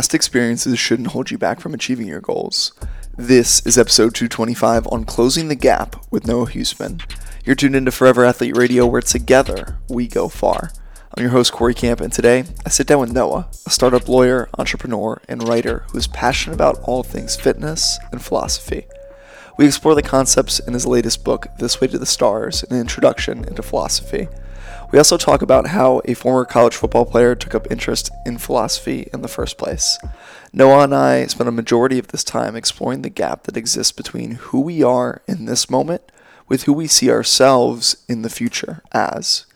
Past experiences shouldn't hold you back from achieving your goals. This is episode 225 on Closing the Gap with Noah Huisman. You're tuned into Forever Athlete Radio, where together we go far. I'm your host, Cory Camp, and today I sit down with Noah, a startup lawyer, entrepreneur, and writer who is passionate about all things fitness and philosophy. We explore the concepts in his latest book, This Way to the Stars An Introduction into Philosophy. We also talk about how a former college football player took up interest in philosophy in the first place. Noah and I spent a majority of this time exploring the gap that exists between who we are in this moment with who we see ourselves in the future as,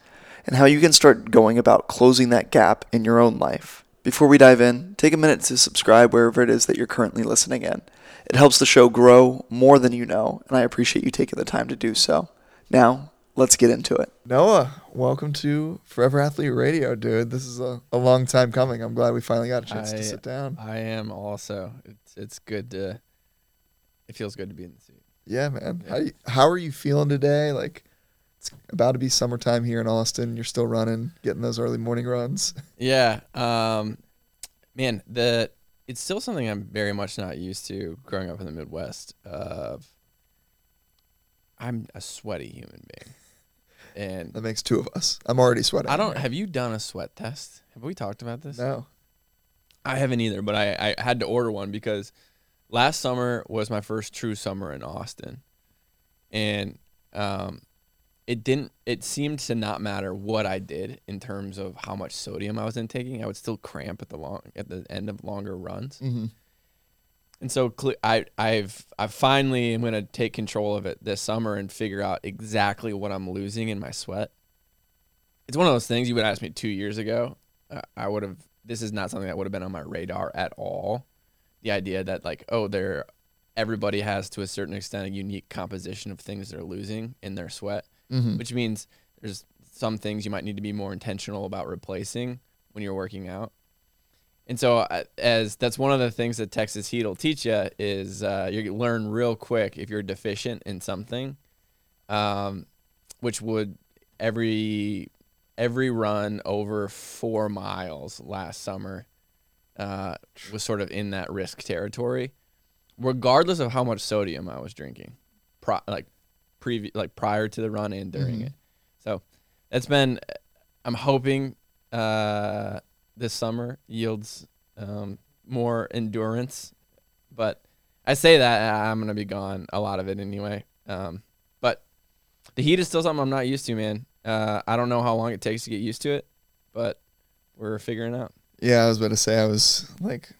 and how you can start going about closing that gap in your own life. Before we dive in, take a minute to subscribe wherever it is that you're currently listening in. It helps the show grow more than you know, and I appreciate you taking the time to do so. Now, let's get into it. Noah, welcome to Forever Athlete Radio, dude. This is a, a long time coming. I'm glad we finally got a chance I, to sit down. I am also. It's it's good to. It feels good to be in the seat. Yeah, man. Yeah. How you, how are you feeling today? Like it's about to be summertime here in Austin. You're still running, getting those early morning runs. Yeah. Um, man, the it's still something I'm very much not used to growing up in the Midwest. Of I'm a sweaty human being, and That makes two of us. I'm already sweating. I don't. Have you done a sweat test? Have we talked about this? No. I haven't either, but I, I had to order one because last summer was my first true summer in Austin. And um, it didn't it seemed to not matter what I did in terms of how much sodium I was intaking. I would still cramp at the long at the end of longer runs. Mm-hmm. And so cle- I I've I finally am going to take control of it this summer and figure out exactly what I'm losing in my sweat. It's one of those things you would ask me 2 years ago. Uh, I would have this is not something that would have been on my radar at all. The idea that like oh there everybody has to a certain extent a unique composition of things they're losing in their sweat, Mm-hmm. which means there's some things you might need to be more intentional about replacing when you're working out. And so, uh, as that's one of the things that Texas Heat will teach you is uh, you learn real quick if you're deficient in something, um, which would every every run over four miles last summer uh, was sort of in that risk territory, regardless of how much sodium I was drinking, pro- like previ- like prior to the run and during Mhm. it. So that's been. I'm hoping uh, this summer yields um, more endurance, but I say that I'm gonna be gone a lot of it anyway. Um, but the heat is still something I'm not used to, man. Uh, I don't know how long it takes to get used to it, but we're figuring out. Yeah, I was about to say I was like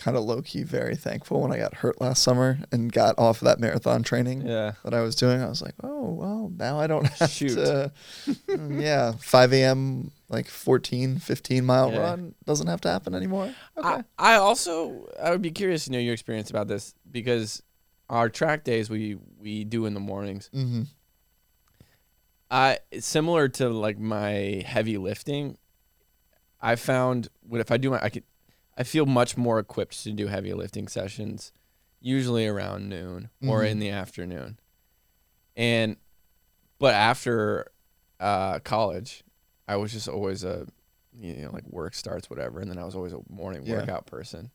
kind of low key very thankful when I got hurt last summer and got off of that marathon training Yeah. that I was doing. I was like, oh well, now I don't have Shoot. to. Mm, yeah, 5 a.m. like 14, 15 mile Yeah. run doesn't have to happen anymore. Okay. I, I also I would be curious to know your experience about this because our track days we we do in the mornings. mm-hmm. I similar to like my heavy lifting. I found what if I do my I could I feel much more equipped to do heavy lifting sessions, usually around noon or Mhm. in the afternoon. And but after uh, college, I was just always a you know like work starts whatever, and then I was always a morning Yeah. workout person.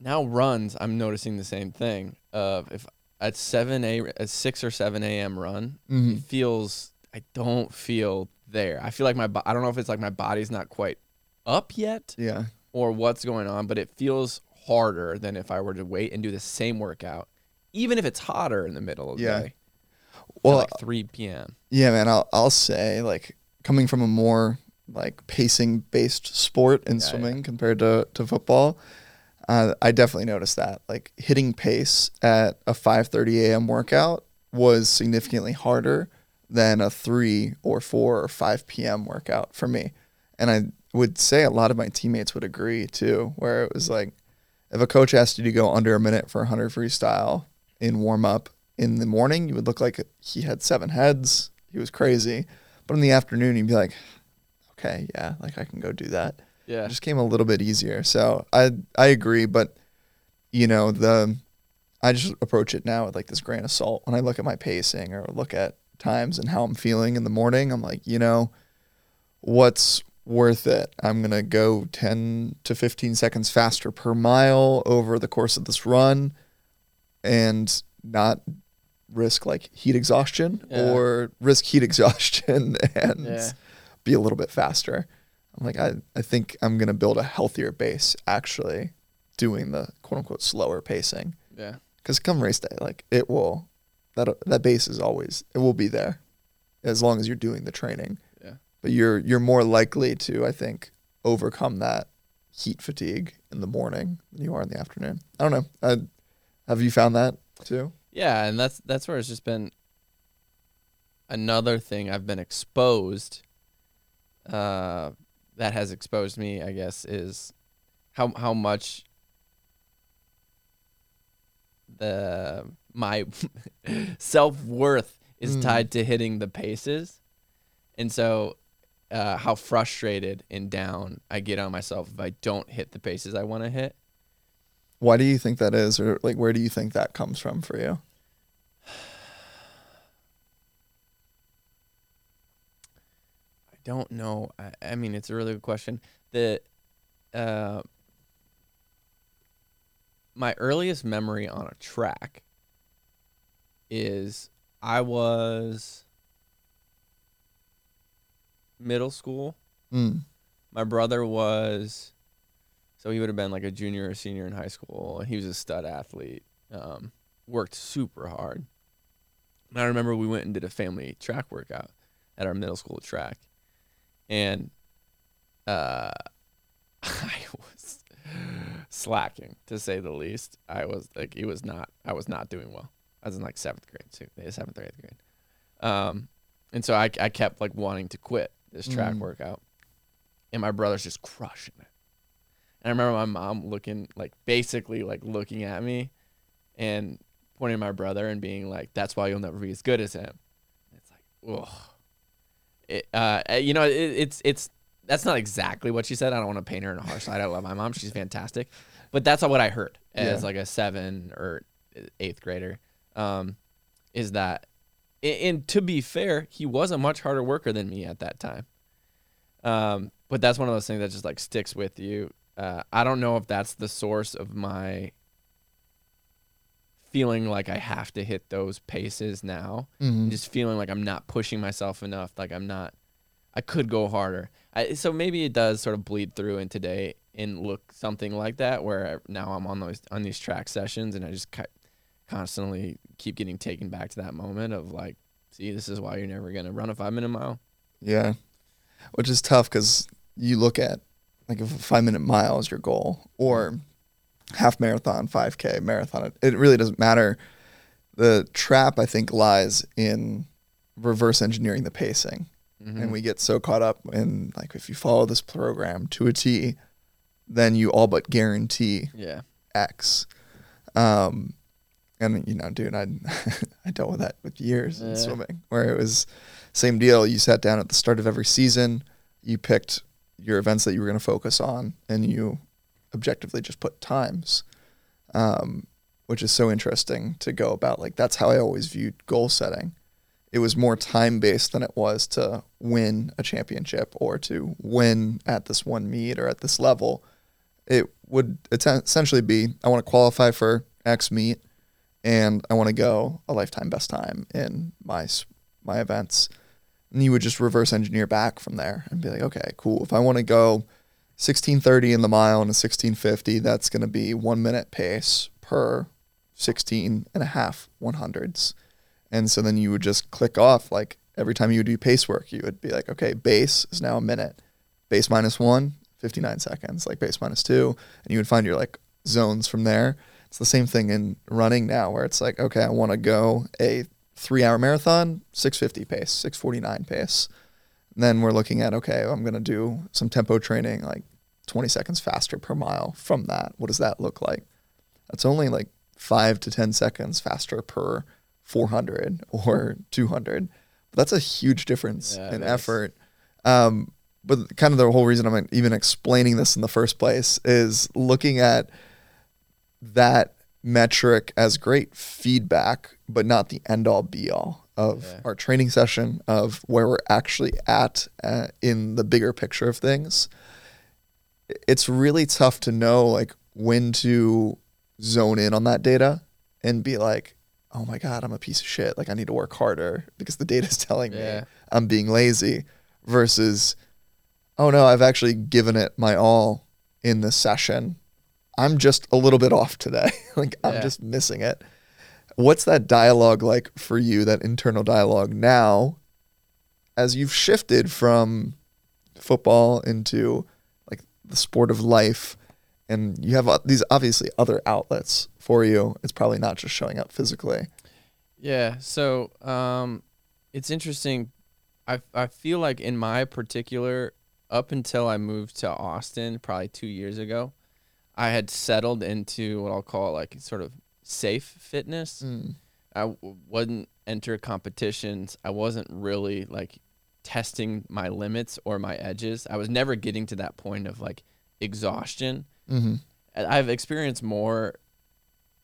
Now runs, I'm noticing the same thing. Of if at seven a at six or seven a.m. run, Mm-hmm. it feels I don't feel there. I feel like my I don't know if it's like my body's not quite up yet Yeah. or what's going on, but it feels harder than if I were to wait and do the same workout, even if it's hotter in the middle of the day. Well, like 3 p.m. Yeah, man. I'll I'll say like coming from a more like pacing based sport in Yeah, yeah. swimming compared to to football, uh, I definitely noticed that like hitting pace at a 5:30 a.m. workout was significantly harder than a 3 or 4 or 5 p.m. workout for me. And I would say a lot of my teammates would agree too, where it was like if a coach asked you to go under a minute for 100 freestyle in warm up in the morning, you would look like he had seven heads. He was crazy. But in the afternoon, you'd be like, okay, yeah, like I can go do that. Yeah. It just came a little bit easier. So I I agree, but you know the I just approach it now with like this grain of salt. When I look at my pacing or look at times and how I'm feeling in the morning, I'm like, you know, what's worth it. I'm going to go 10 to 15 seconds faster per mile over the course of this run and not risk like heat exhaustion Yeah. or risk heat exhaustion and Yeah. be a little bit faster. I'm like, I, I think I'm going to build a healthier base actually doing the quote unquote slower pacing. Yeah. Because come race day, like it will, that that base is always it will be there, as long as you're doing the training. But you're you're more likely to, I think, overcome that heat fatigue in the morning than you are in the afternoon. I don't know. Uh, have you found that too? Yeah, and that's that's where it's just been another thing I've been exposed uh that has exposed me, I guess, is how how much the my self-worth is Mm. tied to hitting the paces. And so uh, how frustrated and down I get on myself if I don't hit the paces I want to hit. Why do you think that is, or like where do you think that comes from for you? I don't know. I, I mean, it's a really good question. The uh, my earliest memory on a track is I was middle school. Mm. My brother was, so he would have been like a junior or senior in high school. He was a stud athlete. Um, worked super hard. And I remember we went and did a family track workout at our middle school track, and uh, I was slacking to say the least. I was like, it was not. I was not doing well. I was in like seventh grade, too, seventh or eighth grade. Um, and so I, I kept like wanting to quit this track Mm. workout, and my brother's just crushing it. And I remember my mom looking like basically like looking at me, and pointing at my brother and being like, "That's why you'll never be as good as him." It's like, ugh. It, uh, uh, you know, it, it's it's that's not exactly what she said. I don't want to paint her in a harsh light. I love my mom; she's fantastic, but that's not what I heard as Yeah. like a seven or eighth grader. Um, is that, and, and to be fair, he was a much harder worker than me at that time. Um, but that's one of those things that just like sticks with you. Uh, I don't know if that's the source of my feeling like I have to hit those paces now. Mhm. And just feeling like I'm not pushing myself enough. Like I'm not. I could go harder. I, so maybe it does sort of bleed through in today and look something like that, where now I'm on those on these track sessions and I just constantly keep getting taken back to that moment of like, see, this is why you're never gonna run a five minute mile. Yeah, which is tough because you look at like if a five minute mile is your goal or half marathon, five k marathon. It, it really doesn't matter. The trap I think lies in reverse engineering the pacing, Mhm. and we get so caught up in like if you follow this program to a T, then you all but guarantee yeah, X. Um, and you know, dude, I I dealt with that with years in swimming, where it was same deal. You sat down at the start of every season, you picked your events that you were going to focus on, and you objectively just put times, um, which is so interesting to go about. Like that's how I always viewed goal setting. It was more time based than it was to win a championship or to win at this one meet or at this level it would essentially be I want to qualify for X meet and I want to go a lifetime best time in my my events. And you would just reverse engineer back from there and be like, okay, cool. If I want to go 1630 in the mile and a 1650, that's going to be one minute pace per 16 and a half 100s. And so then you would just click off like every time you would do pace work, you would be like, okay, base is now a minute. Base minus one, 59 seconds, like base minus two. And you would find your like zones from there. It's the same thing in running now where it's like, okay, I want to go a three hour marathon, 650 pace, 649 pace. And then we're looking at, okay, I'm going to do some tempo training, like 20 seconds faster per mile from that. What does that look like? That's only like five to 10 seconds faster per 400 or 200. But that's a huge difference Yeah, in is. effort. Um, but kind of the whole reason I'm even explaining this in the first place is looking at that metric as great feedback, but not the end all be all. of Yeah. our training session, of where we're actually at uh, in the bigger picture of things. It's really tough to know like when to zone in on that data and be like, "Oh my god, I'm a piece of shit. Like I need to work harder because the data is telling Yeah. me I'm being lazy." Versus, "Oh no, I've actually given it my all in this session. I'm just a little bit off today. like I'm Yeah. just missing it." What's that dialogue like for you, that internal dialogue now as you've shifted from football into like the sport of life and you have uh, these obviously other outlets for you. It's probably not just showing up physically. Yeah. So um, it's interesting. I I feel like in my particular, up until I moved to Austin, probably two years ago, I had settled into what I'll call like sort of safe fitness. I w- wouldn't enter competitions. I wasn't really like testing my limits or my edges. I was never getting to that point of like exhaustion. Mm-hmm. I've experienced more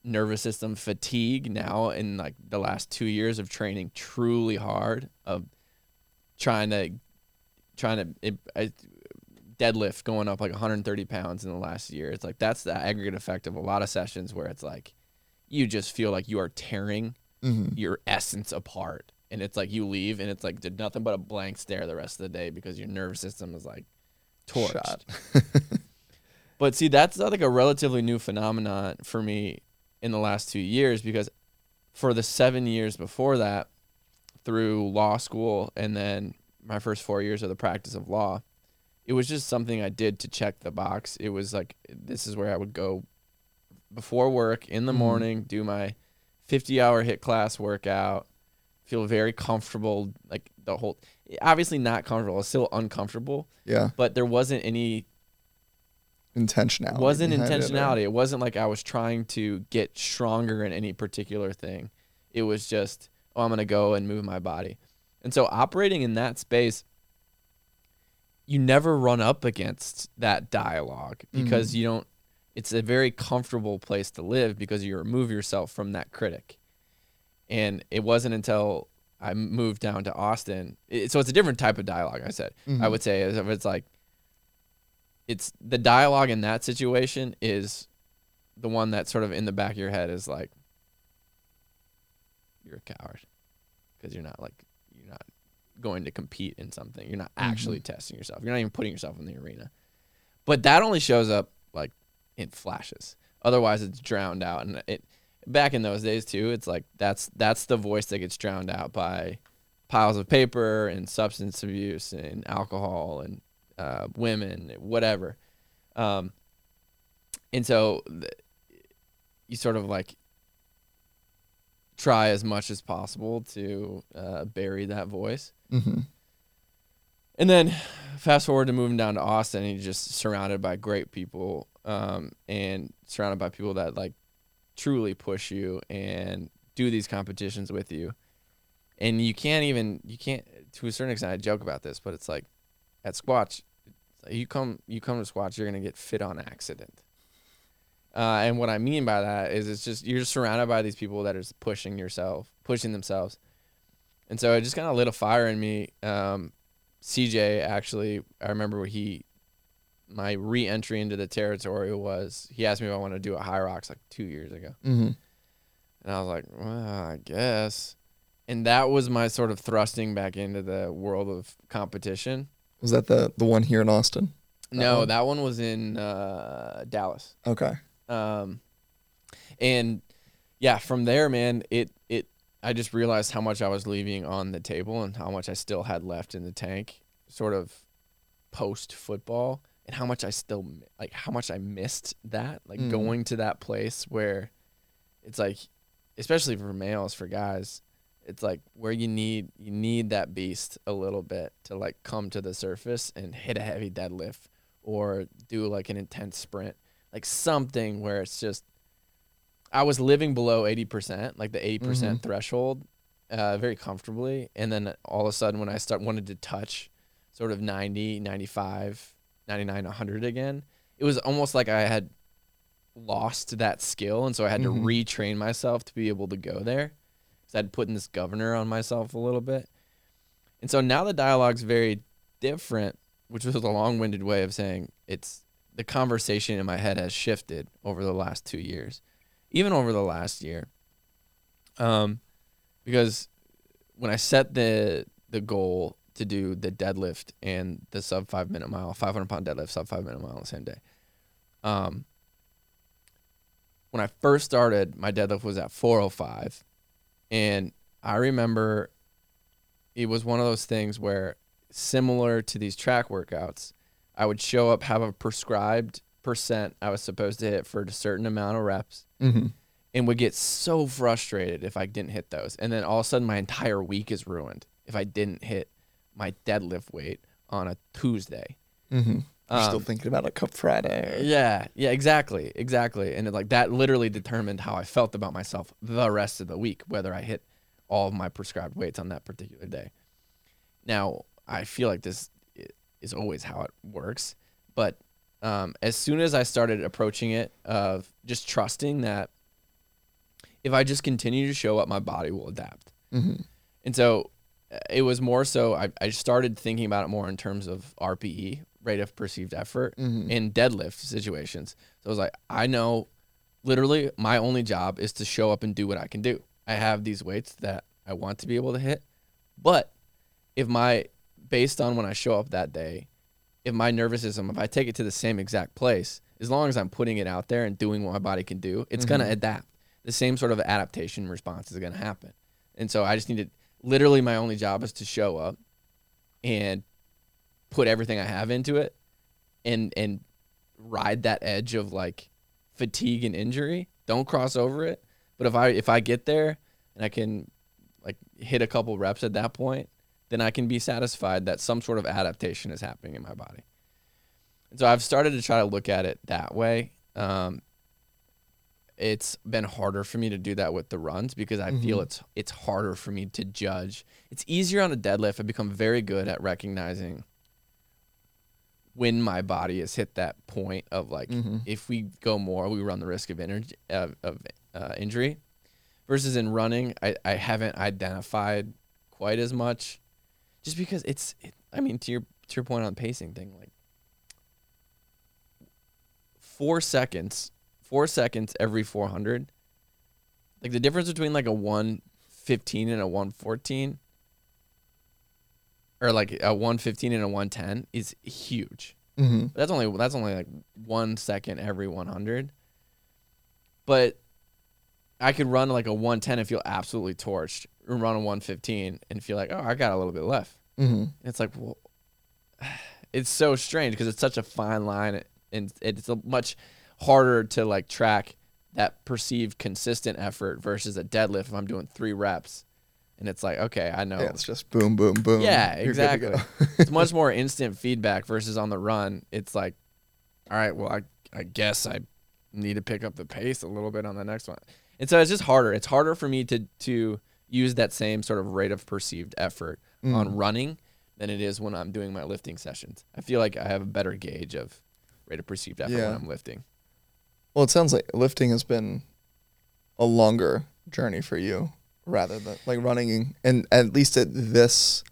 nervous system fatigue now in like the last two years of training truly hard of trying to trying to it, I, deadlift going up like 130 pounds in the last year. It's like that's the aggregate effect of a lot of sessions where it's like you just feel like you are tearing Mm-hmm. your essence apart. And it's like you leave and it's like did nothing but a blank stare the rest of the day because your nervous system is like torched. But see, that's like a relatively new phenomenon for me in the last two years because for the seven years before that, through law school and then my first four years of the practice of law, it was just something I did to check the box. It was like, this is where I would go before work in the Mhm. morning, do my 50 hour HIIT class workout, feel very comfortable. Like the whole, obviously not comfortable, it's still uncomfortable, Yeah. but there wasn't any Intentionality. wasn't behind it, or- intentionality. It, wasn't like I was trying to get stronger in any particular thing. It was just, oh, I'm gonna go and move my body. And so operating in that space, you never run up against that dialogue because Mhm. you don't. It's a very comfortable place to live because you remove yourself from that critic. And it wasn't until I moved down to Austin. It, so it's a different type of dialogue. I said. I Mhm. would say is if it's like it's the dialogue in that situation is the one that sort of in the back of your head is like you're a coward because you're not like going to compete in something. You're not actually testing yourself. You're not even putting yourself in the arena. But that only shows up like in flashes. Otherwise it's drowned out. And it back in those days too it's like that's that's the voice that gets drowned out by piles of paper and substance abuse and alcohol and uh, women whatever. Um, and so th- you sort of like try as much as possible to uh, bury that voice Mhm. and then fast forward to moving down to Austin, you're just surrounded by great people, um, and surrounded by people that like truly push you and do these competitions with you. And you can't even you can't to a certain extent. I joke about this, but it's like at Squatch, you come you come to Squatch, you're gonna get fit on accident. Uh, and what I mean by that is it's just you're surrounded by these people that are pushing yourself, pushing themselves. And so it just kind of lit a fire in me. Um, CJ actually, I remember when he, my re-entry into the territory was he asked me if I wanted to do a Hyrox like two years ago, Mhm. and I was like, well, I guess. And that was my sort of thrusting back into the world of competition. Was that the the one here in Austin? That no, one? that one was in uh, Dallas. Okay. Um, and yeah, from there, man, it it I just realized how much I was leaving on the table and how much I still had left in the tank, sort of post football, and how much I still like how much I missed that, like Mm. going to that place where it's like, especially for males, for guys, it's like where you need you need that beast a little bit to like come to the surface and hit a heavy deadlift or do like an intense sprint like something where it's just I was living below 80%, like the 80% Mhm. threshold, uh, very comfortably. And then all of a sudden, when I start wanted to touch sort of 90, 95, 99, 100 again, it was almost like I had lost that skill. And so I had Mhm. to retrain myself to be able to go there. because I'd put in this governor on myself a little bit. And so now the dialogue's very different, which was a long-winded way of saying it's the conversation in my head has shifted over the last two years, even over the last year. Um, because when I set the the goal to do the deadlift and the sub five minute mile, 500 pound deadlift, sub five minute mile on the same day. Um, when I first started, my deadlift was at 405. And I remember it was one of those things where, similar to these track workouts, I would show up, have a prescribed percent I was supposed to hit for a certain amount of reps, Mm-hmm. and would get so frustrated if I didn't hit those. And then all of a sudden, my entire week is ruined if I didn't hit my deadlift weight on a Tuesday. Mm-hmm. You're still Um, thinking about a Cup Friday. or- Yeah, yeah, exactly, exactly. And it, like that literally determined how I felt about myself the rest of the week, whether I hit all of my prescribed weights on that particular day. Now, I feel like this is always how it works, but um, as soon as I started approaching it of just trusting that if I just continue to show up, my body will adapt. Mm-hmm. And so uh, it was more so I, I started thinking about it more in terms of RPE, rate of perceived effort, Mhm. in deadlift situations. So I was like, I know literally my only job is to show up and do what I can do. I have these weights that I want to be able to hit. But if my, based on when I show up that day, if my nervous system, if I take it to the same exact place, as long as I'm putting it out there and doing what my body can do, it's going to mm-hmm. adapt. The same sort of adaptation response is going to happen. And so I just needed, literally, my only job is to show up and put everything I have into it and, and ride that edge of like fatigue and injury. Don't cross over it. But if I, if I get there and I can like hit a couple reps at that point, then I can be satisfied that some sort of adaptation is happening in my body. And so I've started to try to look at it that way. Um, it's been harder for me to do that with the runs because I feel Mhm. it's it's harder for me to judge. It's easier on a deadlift. I've become very good at recognizing when my body has hit that point of like Mhm. if we go more, we run the risk of energy of, of uh, injury. Versus in running, I, I haven't identified quite as much, just because it's. It, I mean, to your to your point on pacing thing, like four seconds, four seconds every four hundred. Like the difference between like a one fifteen and a one fourteen, or like a one fifteen and a one ten is huge. Mm-hmm. That's only that's only like one second every 100. But I could run like a 110 and feel absolutely torched, or run a 115 and feel like, oh, I got a little bit left. Mm-hmm. It's like, well, it's so strange because it's such a fine line, and it's a much harder to like track that perceived consistent effort versus a deadlift if I'm doing three reps, and it's like, okay, I know Yeah, it's just boom, boom, boom. yeah, exactly. go. it's much more instant feedback versus on the run. It's like, all right, well, I I guess I need to pick up the pace a little bit on the next one. And so it's just harder. It's harder for me to to use that same sort of rate of perceived effort Mm. on running than it is when I'm doing my lifting sessions. I feel like I have a better gauge of rate of perceived effort Yeah. when I'm lifting. Well, it sounds like lifting has been a longer journey for you rather than like running, and at least at this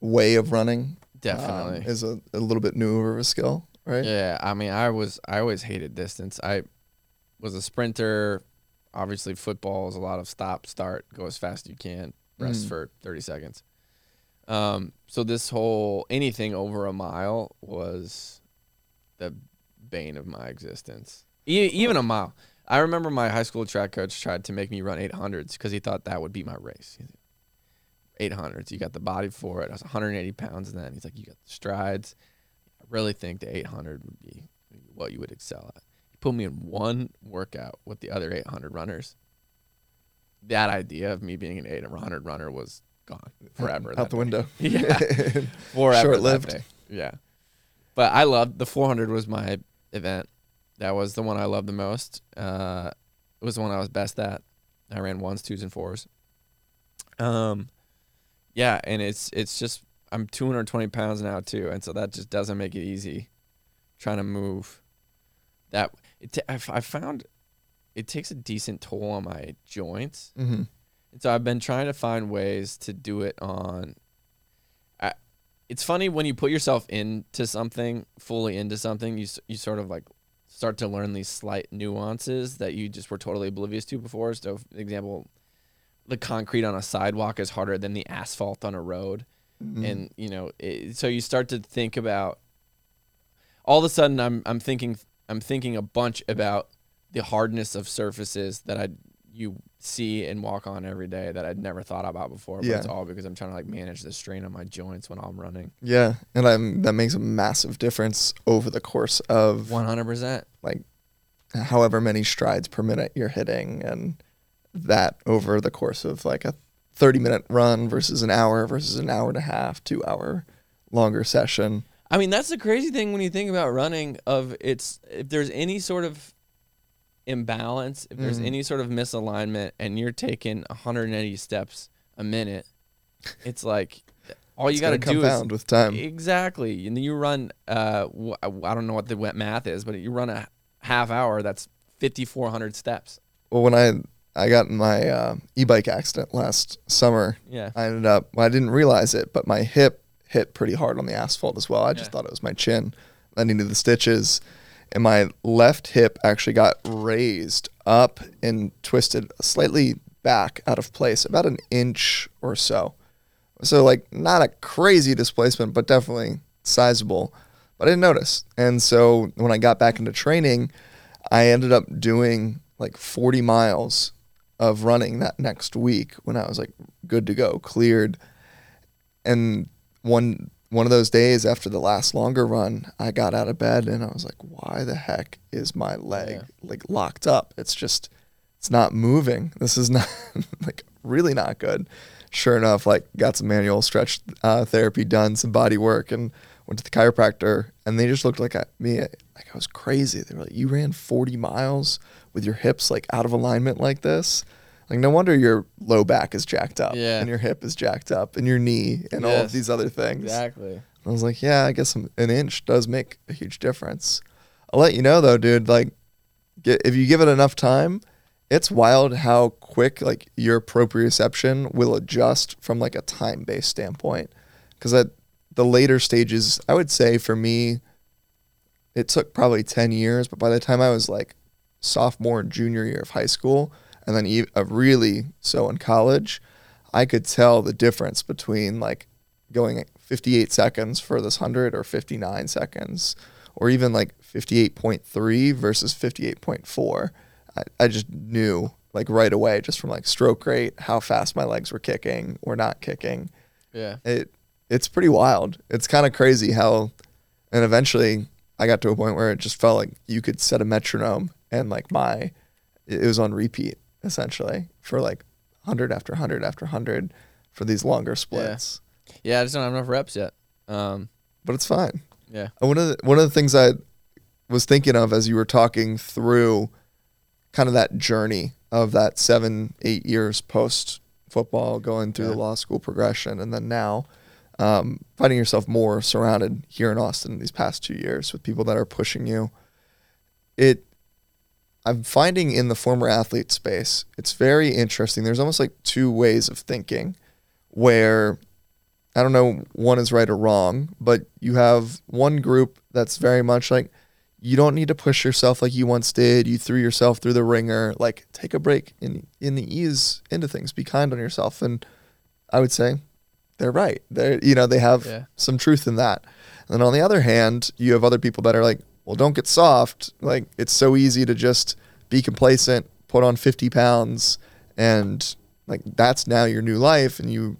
way of running, um, Definitely. is a, a little bit newer of a skill, right? Yeah, I mean, I was I always hated distance. I was a sprinter. Obviously, football is a lot of stop, start, go as fast as you can, rest Mm. for 30 seconds. Um, so this whole anything over a mile was the bane of my existence. E- even a mile. I remember my high school track coach tried to make me run 800s because he thought that would be my race. 800s, you got the body for it. I was 180 pounds then. He's like, you got the strides. I really think the 800 would be what you would excel at. Put me in one workout with the other 800 runners. That idea of me being an 800 runner was gone forever. Out the day. window. Yeah. Forever. Short-lived. Yeah. But I loved the 400 was my event. That was the one I loved the most. Uh, it was the one I was best at. I ran ones, twos, and fours. Um, yeah, and it's it's just I'm 220 pounds now too, and so that just doesn't make it easy trying to move. That it t- I, I found it takes a decent toll on my joints, mm-hmm. And so I've been trying to find ways to do it on. I, it's funny when you put yourself into something, fully into something, you you sort of like start to learn these slight nuances that you just were totally oblivious to before. So, for example, the concrete on a sidewalk is harder than the asphalt on a road, Mhm. and you know, it, so you start to think about. All of a sudden, I'm I'm thinking I'm thinking a bunch about the hardness of surfaces that I you see and walk on every day that I'd never thought about before. But it's all because I'm trying to like manage the strain on my joints when I'm running. yeah, and I'm, that makes a massive difference over the course of One hundred percent. like however many strides per minute you're hitting and that over the course of like a 30 minute run versus an hour versus an hour and a half two hour longer session I mean, that's the crazy thing when you think about running. Of it's if there's any sort of imbalance, if there's Mhm. any sort of misalignment, and you're taking 180 steps a minute, it's like all you got to do is compound with time exactly. And then you run. Uh, I don't know what the wet math is, but you run a half hour. That's 5,400 steps. well when i i got in my uh, e-bike accident last summer Yeah. i ended up well, i didn't realize it but my hip hit pretty hard on the asphalt as well. I just Yeah. thought it was my chin i needed the stitches. And my left hip actually got raised up and twisted slightly back out of place about an inch or so. So like not a crazy displacement but definitely sizable. But i didn't notice. And so when i got back into training i ended up doing like 40 miles of running that next week when I was like good to go, cleared. And one one of those days after the last longer run, I got out of bed and I was like, why the heck is my leg Yeah. like locked up? It's just it's not moving. This is not like really not good. Sure enough, like got some manual stretch uh, therapy done, some body work, and went to the chiropractor, and they just looked like at me like I was crazy. They were like, "You ran 40 miles with your hips like out of alignment like this." Like no wonder your low back is jacked up, Yeah. and your hip is jacked up, and your knee, and all of these other things. Exactly. I was like, yeah, I guess an an inch does make a huge difference. I'll let you know though, dude. Like, get, if you give it enough time, it's wild how quick like your proprioception will adjust from like a time based standpoint. Because at the later stages, I would say for me, it took probably ten years, but by the time I was like sophomore and junior year of high school, and then uh, really so in college, I could tell the difference between like going 58 seconds for this 100 or 59 seconds or even like 58.3 versus 58.4 I, I just knew like right away just from like stroke rate how fast my legs were kicking or not kicking. Yeah. it it's pretty wild. It's kind of crazy how and eventually i got to a point where it just felt like you could set a metronome and like my it was on repeat essentially for like 100 after 100 after 100 for these longer splits Yeah. yeah I just don't have enough reps yet. Um. but it's fine Yeah. One of the, one of the things I was thinking of as you were talking through kind of that journey of that seven, eight years post football, going through the law school progression, and then now um, finding yourself more surrounded here in Austin these past two years with people that are pushing you. It, I'm finding in the former athlete space, it's very interesting. There's almost like two ways of thinking where I don't know one is right or wrong, but you have one group that's very much like you don't need to push yourself like you once did. You threw yourself through the ringer. Like take a break and in the ease into things. Be kind on yourself. And I would say they're right. They're you know they have Yeah. some truth in that. And then on the other hand, you have other people that are like, well, don't get soft. Like it's so easy to just be complacent, put on 50 pounds, and like that's now your new life. And you,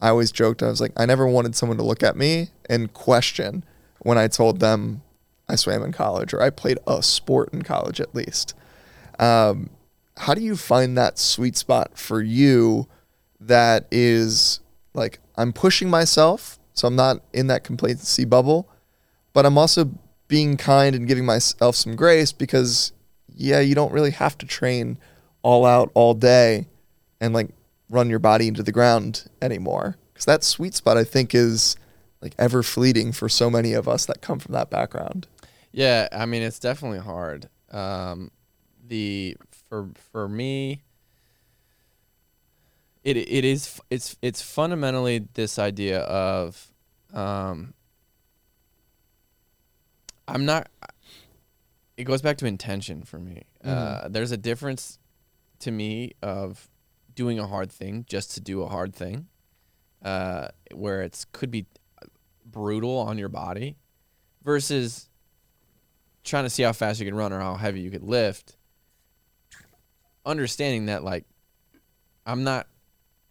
I always joked, I was like, I never wanted someone to look at me and question when I told them I swam in college or I played a sport in college at least. Um, how do you find that sweet spot for you that is like I'm pushing myself, so I'm not in that complacency bubble, but I'm also being kind and giving myself some grace because yeah, you don't really have to train all out all day and like run your body into the ground anymore. Because that sweet spot I think is like ever fleeting for so many of us that come from that background. Yeah, I mean it's definitely hard. Um, the for for me, it it is it's it's fundamentally this idea of um I'm not it goes back to intention for me. Uh, there's a difference to me of doing a hard thing just to do a hard thing, uh, where it's could be brutal on your body, versus trying to see how fast you can run or how heavy you could lift. Understanding that like I'm not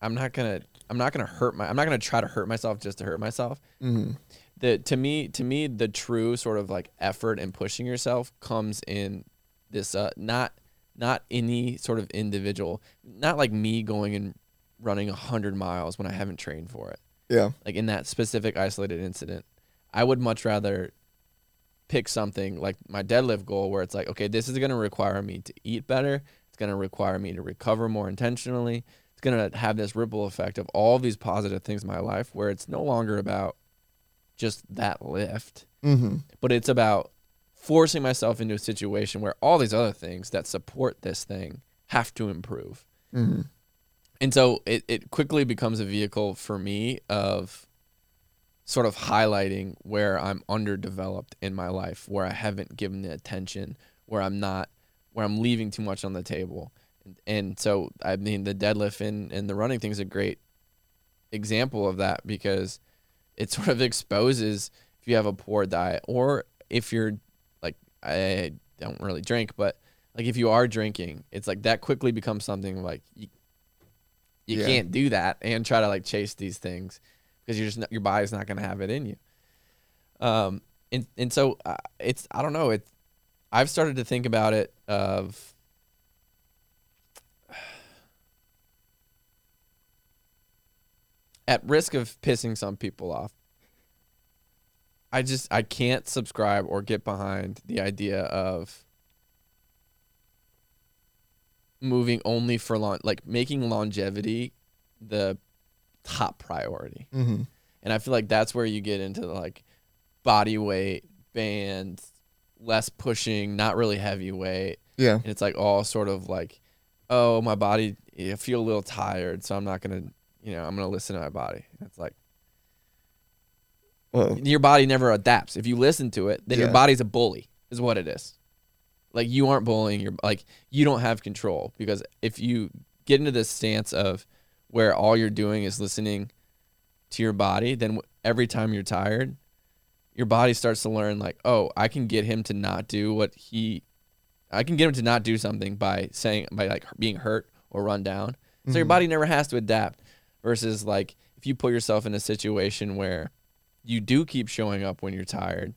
I'm not gonna I'm not gonna hurt my I'm not gonna try to hurt myself just to hurt myself. Mm-hmm. The to me to me the true sort of like effort and pushing yourself comes in this uh not not any sort of individual not like me going and running a hundred miles when I haven't trained for it Yeah. like in that specific isolated incident. I would much rather pick something like my deadlift goal where it's like, okay, this is going to require me to eat better. It's going to require me to recover more intentionally. It's going to have this ripple effect of all these positive things in my life where it's no longer about just that lift, Mm-hmm. but it's about forcing myself into a situation where all these other things that support this thing have to improve. Mm-hmm. And so it, it quickly becomes a vehicle for me of sort of highlighting where I'm underdeveloped in my life, where I haven't given the attention, where I'm not, where I'm leaving too much on the table. And, and so, I mean, the deadlift and, and the running thing is a great example of that because it sort of exposes if you have a poor diet or if you're like, I don't really drink, but like if you are drinking, it's like that quickly becomes something like you, you Yeah. can't do that and try to like chase these things because you're just not, your body's not going to have it in you. Um, and and so uh, it's I don't know it. I've started to think about it of at risk of pissing some people off. I just I can't subscribe or get behind the idea of moving only for long like making longevity the top priority. Mm-hmm. And I feel like that's where you get into like body weight, bands, less pushing, not really heavy weight. Yeah. And it's like all sort of like, oh, my body, I feel a little tired, so I'm not gonna, you know, I'm gonna listen to my body. It's like your body never adapts. If you listen to it, then your body's a bully, is what it is. Like you aren't bullying your like you don't have control because if you get into this stance of where all you're doing is listening to your body, then every time you're tired, your body starts to learn like, oh, I can get him to not do what he, I can get him to not do something by saying by like being hurt or run down. So your Mhm. body never has to adapt. Versus like if you put yourself in a situation where you do keep showing up when you're tired,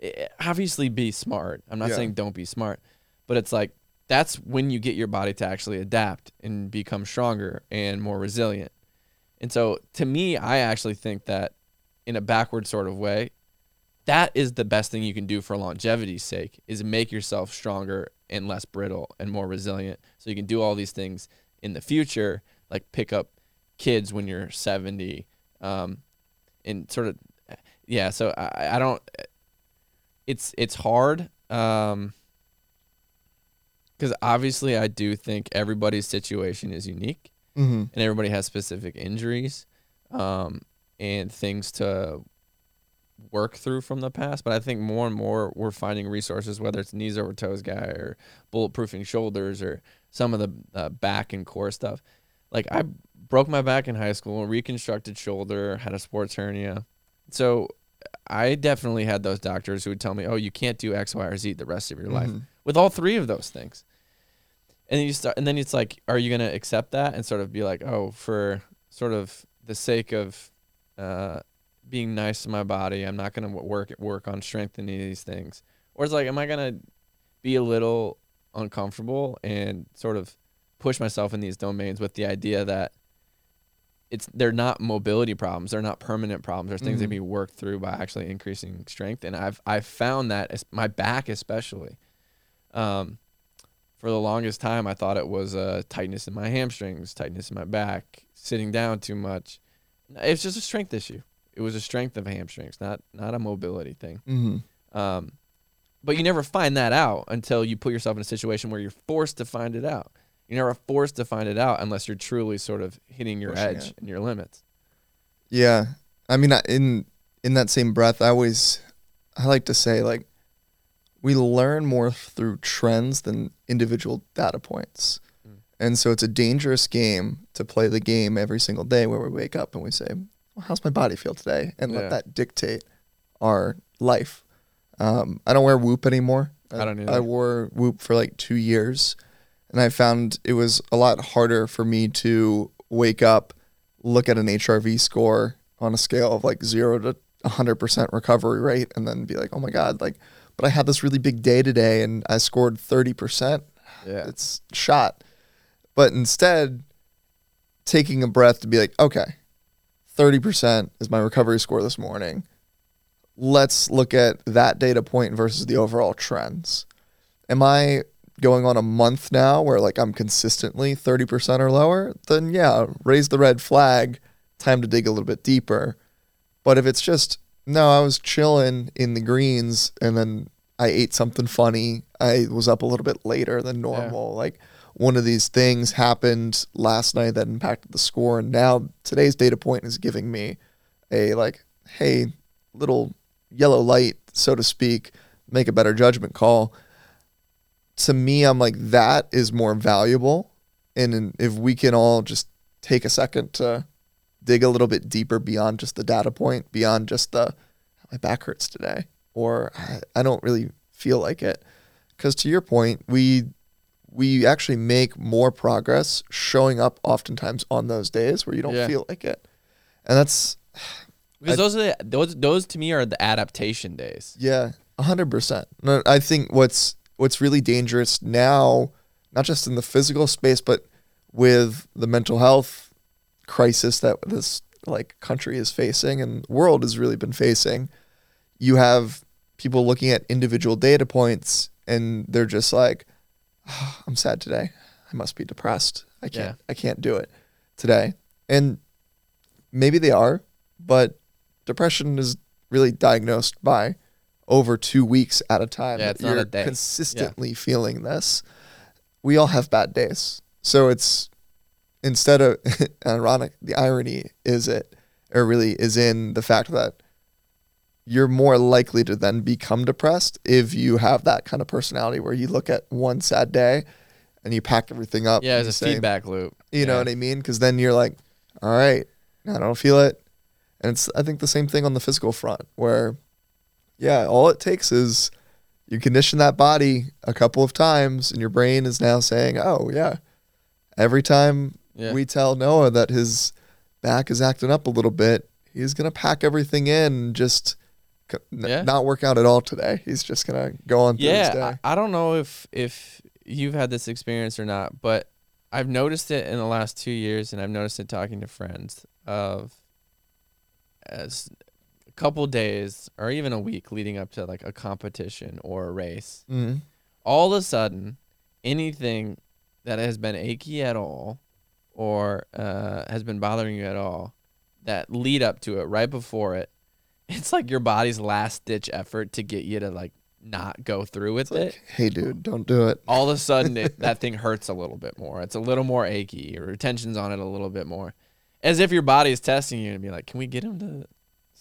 eh, obviously be smart. I'm not Yeah. saying don't be smart, but it's like that's when you get your body to actually adapt and become stronger and more resilient. And so to me, I actually think that in a backward sort of way, that is the best thing you can do for longevity's sake is make yourself stronger and less brittle and more resilient so you can do all these things in the future like pick up kids when you're 70 um, and sort of yeah so I, I don't it's it's hard um because obviously i do think everybody's situation is unique Mm-hmm. and everybody has specific injuries um, and things to work through from the past. But I think more and more we're finding resources, whether it's knees over toes guy or bulletproofing shoulders or some of the uh, back and core stuff. Like I broke my back in high school, reconstructed shoulder, had a sports hernia. So I definitely had those doctors who would tell me, "Oh, you can't do X, Y, or Z the rest of your life." Mhm. with all three of those things. And then you start, and then it's like, are you gonna accept that and sort of be like, oh, for sort of the sake of uh, being nice to my body, I'm not gonna work work on strengthening these things, or it's like, am I gonna be a little uncomfortable and sort of push myself in these domains with the idea that it's they're not mobility problems, they're not permanent problems, they're things that Mhm. can be worked through by actually increasing strength, and I've I've found that es- my back especially. Um, for the longest time, I thought it was uh, tightness in my hamstrings, tightness in my back, sitting down too much. It's just a strength issue. It was a strength of hamstrings, not not a mobility thing. Mm-hmm. Um, but you never find that out until you put yourself in a situation where you're forced to find it out. You're never forced to find it out unless you're truly sort of hitting your Pushing edge it. and your limits. Yeah. I mean, in in that same breath, I always I like to say like we learn more through trends than individual data points. Mm. And so it's a dangerous game to play the game every single day where we wake up and we say, well, "How's my body feel today?" and Yeah. let that dictate our life. Um, I don't wear Whoop anymore. I don't either. I wore Whoop for like two years, and I found it was a lot harder for me to wake up, look at an HRV score on a scale of like zero to 100% recovery rate, and then be like, oh my God, like, but I had this really big day today and I scored 30%. Yeah. It's shot. But instead, taking a breath to be like, okay, 30% is my recovery score this morning. Let's look at that data point versus the overall trends. Am I going on a month now where like I'm consistently 30% or lower? Then yeah, raise the red flag. Time to dig a little bit deeper. But if it's just, no, I was chilling in the greens and then I ate something funny, I was up a little bit later than normal. Like one of these things happened last night that impacted the score. And now today's data point is giving me a like, hey, little yellow light, so to speak, make a better judgment call. To me, I'm like, that is more valuable. And if we can all just take a second to dig a little bit deeper beyond just the data point, beyond just the, my back hurts today, or I, I don't really feel like it. Because to your point, we we actually make more progress showing up oftentimes on those days where you don't Yeah. feel like it. And that's Because I- those are the, those those to me are the adaptation days. Yeah, a hundred percent. No, I think what's what's really dangerous now, not just in the physical space, but with the mental health crisis that this like country is facing and world has really been facing, you have people looking at individual data points and they're just like, "Ah, I'm sad today. I must be depressed. I can't. I can't do it today. And maybe they are, but depression is really diagnosed by over two weeks at a time. Yeah, that it's not a you're consistently feeling this. We all have bad days. So it's instead of ironic, the irony is it, or really is in the fact that you're more likely to then become depressed if you have that kind of personality where you look at one sad day and you pack everything up. Yeah, it's a say, feedback loop. You know what I mean? Because then you're like, all right, I don't feel it. And it's, I think, the same thing on the physical front where, yeah, all it takes is you condition that body a couple of times and your brain is now saying, oh, yeah, every time Yeah. we tell Noah that his back is acting up a little bit, he's going to pack everything in and just n- Yeah. not work out at all today. He's just going to go on yeah, Thursday. I, I don't know if if you've had this experience or not, but I've noticed it in the last two years, and I've noticed it talking to friends of as couple days or even a week leading up to like a competition or a race. Mhm. All of a sudden, anything that has been achy at all or uh, has been bothering you at all, that lead up to it, right before it, it's like your body's last ditch effort to get you to like not go through with It's it. like, hey, dude, don't do it. All of a sudden, it, that thing hurts a little bit more. It's a little more achy. Your retention's on it a little bit more, as if your body is testing you and be like, "Can we get him to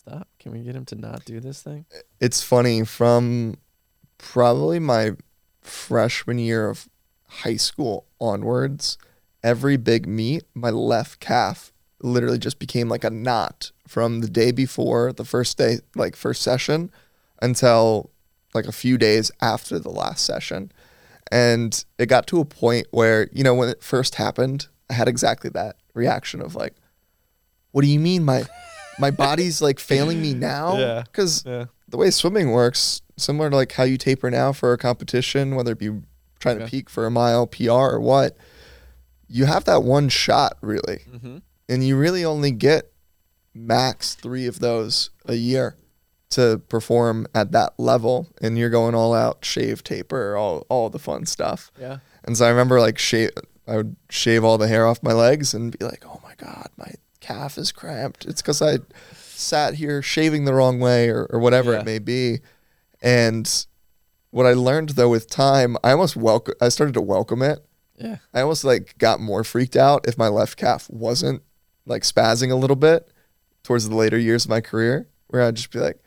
stop? Can we get him to not do this thing?" it's funny from probably my freshman year of high school onwards every big meet my left calf literally just became like a knot from the day before the first day like first session until like a few days after the last session and it got to a point where you know when it first happened i had exactly that reaction of like what do you mean my my body's like failing me now Yeah. because Yeah. the way swimming works, similar to like how you taper now for a competition, whether it be trying to peak for a mile PR or what, you have that one shot really, Mm-hmm. and you really only get max three of those a year to perform at that level, and you're going all out, shave, taper, all all the fun stuff. Yeah. And so I remember like shave, I would shave all the hair off my legs and be like, oh my god, my calf is cramped. It's because I sat here shaving the wrong way or, or whatever Yeah. it may be. And what I learned though with time, I almost welcome. I started to welcome it Yeah. I almost like got more freaked out if my left calf wasn't like spazzing a little bit towards the later years of my career, where I'd just be like,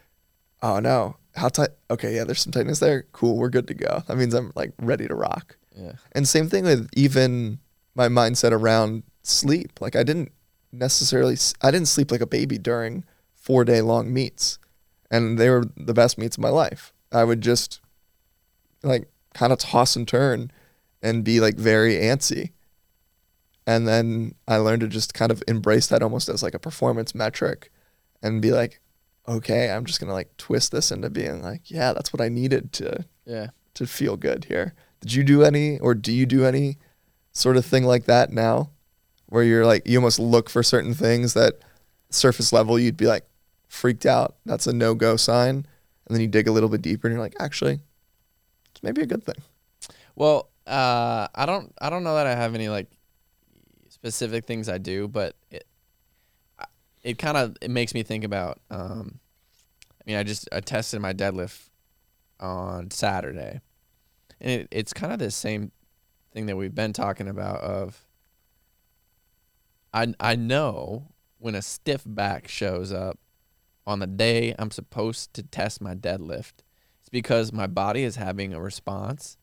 "Oh no, how tight? Okay, yeah, there's some tightness there. Cool, we're good to go. That means I'm like ready to rock." Yeah. And same thing with even my mindset around sleep. Like I didn't necessarily, I didn't sleep like a baby during four day long meets, and they were the best meets of my life. I would just like kind of toss and turn and be like very antsy. And then I learned to just kind of embrace that almost as like a performance metric and be like, okay, I'm just to like twist this into being like, yeah, that's what I needed to Yeah. to feel good here. Did you do any or do you do any sort of thing like that now where you're like you almost look for certain things that surface level you'd be like freaked out. That's a no-go sign. And then you dig a little bit deeper and you're like, actually, it's maybe a good thing. Well, uh, I don't I don't know that I have any like specific things I do, but it it kind of it makes me think about. Um, I mean, I just I tested my deadlift on Saturday, and it, it's kind of the same thing that we've been talking about. Of I I know when a stiff back shows up on the day I'm supposed to test my deadlift, it's because my body is having a response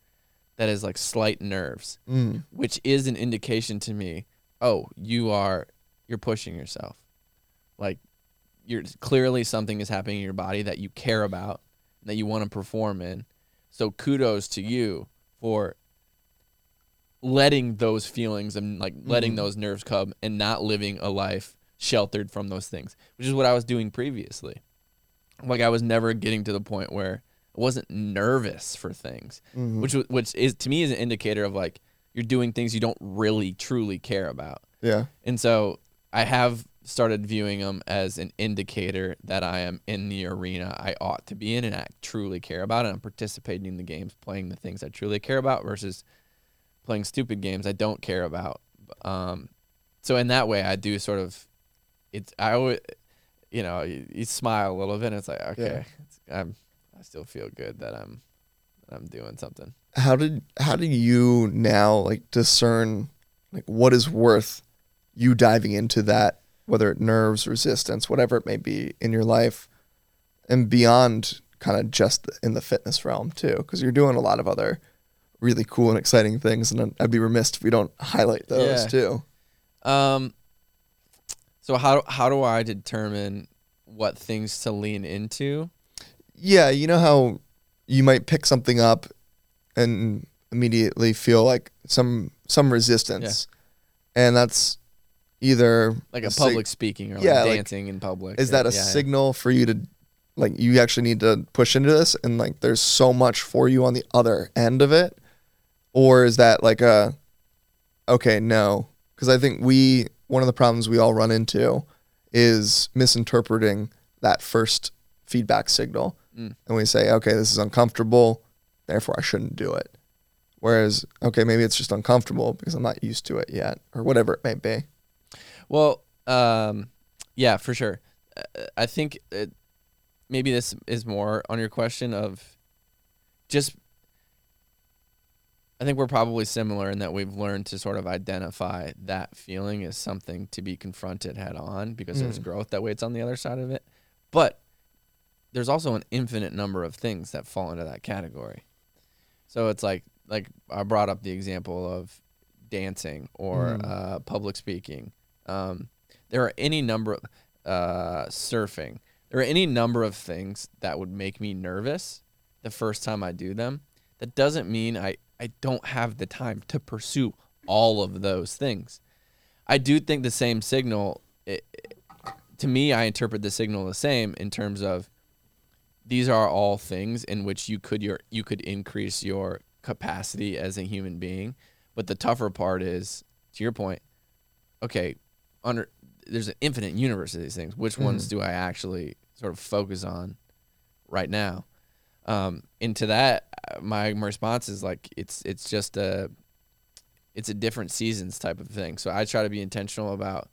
that is like slight nerves, Mm. which is an indication to me, oh, you are you're pushing yourself. Like you're clearly something is happening in your body that you care about, that you want to perform in. So kudos to you for letting those feelings and like letting Mhm. those nerves come and not living a life sheltered from those things, which is what I was doing previously. Like I was never getting to the point where I wasn't nervous for things Mhm. which which is to me is an indicator of like you're doing things you don't really truly care about. yeah. And so I have started viewing them as an indicator that I am in the arena I ought to be in and I truly care about and I'm participating in the games, playing the things I truly care about versus playing stupid games I don't care about. Um, so in that way I do sort of it's I always you know, you, you smile a little bit and it's like okay, it's, I'm I still feel good that I'm I'm doing something. How did how do you now like discern like what is worth you diving into that whether it nerves resistance whatever it may be in your life and beyond kind of just in the fitness realm too because you're doing a lot of other really cool and exciting things and I'd be remiss if we don't highlight those Yeah. too Um. So how how do I determine what things to lean into? yeah you know how you might pick something up and immediately feel like some some resistance and that's either Like a sig- public speaking or yeah, like, dancing in public. is that a yeah, yeah. signal for you to like you actually need to push into this and like there's so much for you on the other end of it or is that like a okay no because i think we one of the problems we all run into is misinterpreting that first feedback signal Mm. and we say okay this is uncomfortable therefore i shouldn't do it whereas okay maybe it's just uncomfortable because i'm not used to it yet or whatever it may be Well, um, yeah, for sure. I think it, maybe this is more on your question of just. I think we're probably similar in that we've learned to sort of identify that feeling as something to be confronted head on because there's Mm. growth that waits on the other side of it. But there's also an infinite number of things that fall into that category. So it's like like I brought up the example of dancing or Mm. uh, public speaking. Um, there are any number of uh, surfing. There are any number of things that would make me nervous the first time I do them. That doesn't mean I, I don't have the time to pursue all of those things. I do think the same signal, it, to me, I interpret the signal the same in terms of these are all things in which you could your you could increase your capacity as a human being. But the tougher part is, to your point, okay, under there's an infinite universe of these things. Which ones mm-hmm. do I actually sort of focus on right now? Um, into that, uh, my, response is like it's it's just a it's a different seasons type of thing. So I try to be intentional about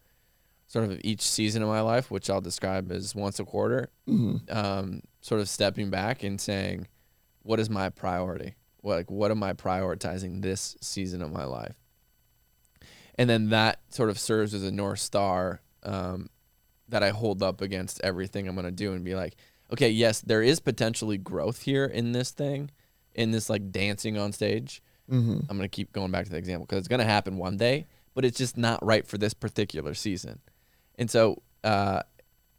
sort of each season of my life, which I'll describe as once a quarter, Mhm. um, sort of stepping back and saying, what is my priority? What like what am I prioritizing this season of my life? and then that sort of serves as a north star um, that I hold up against everything I'm gonna do and be like, okay, yes, there is potentially growth here in this thing, in this like dancing on stage. Mm-hmm. I'm gonna keep going back to the example because it's gonna happen one day, but it's just not right for this particular season. And so, uh,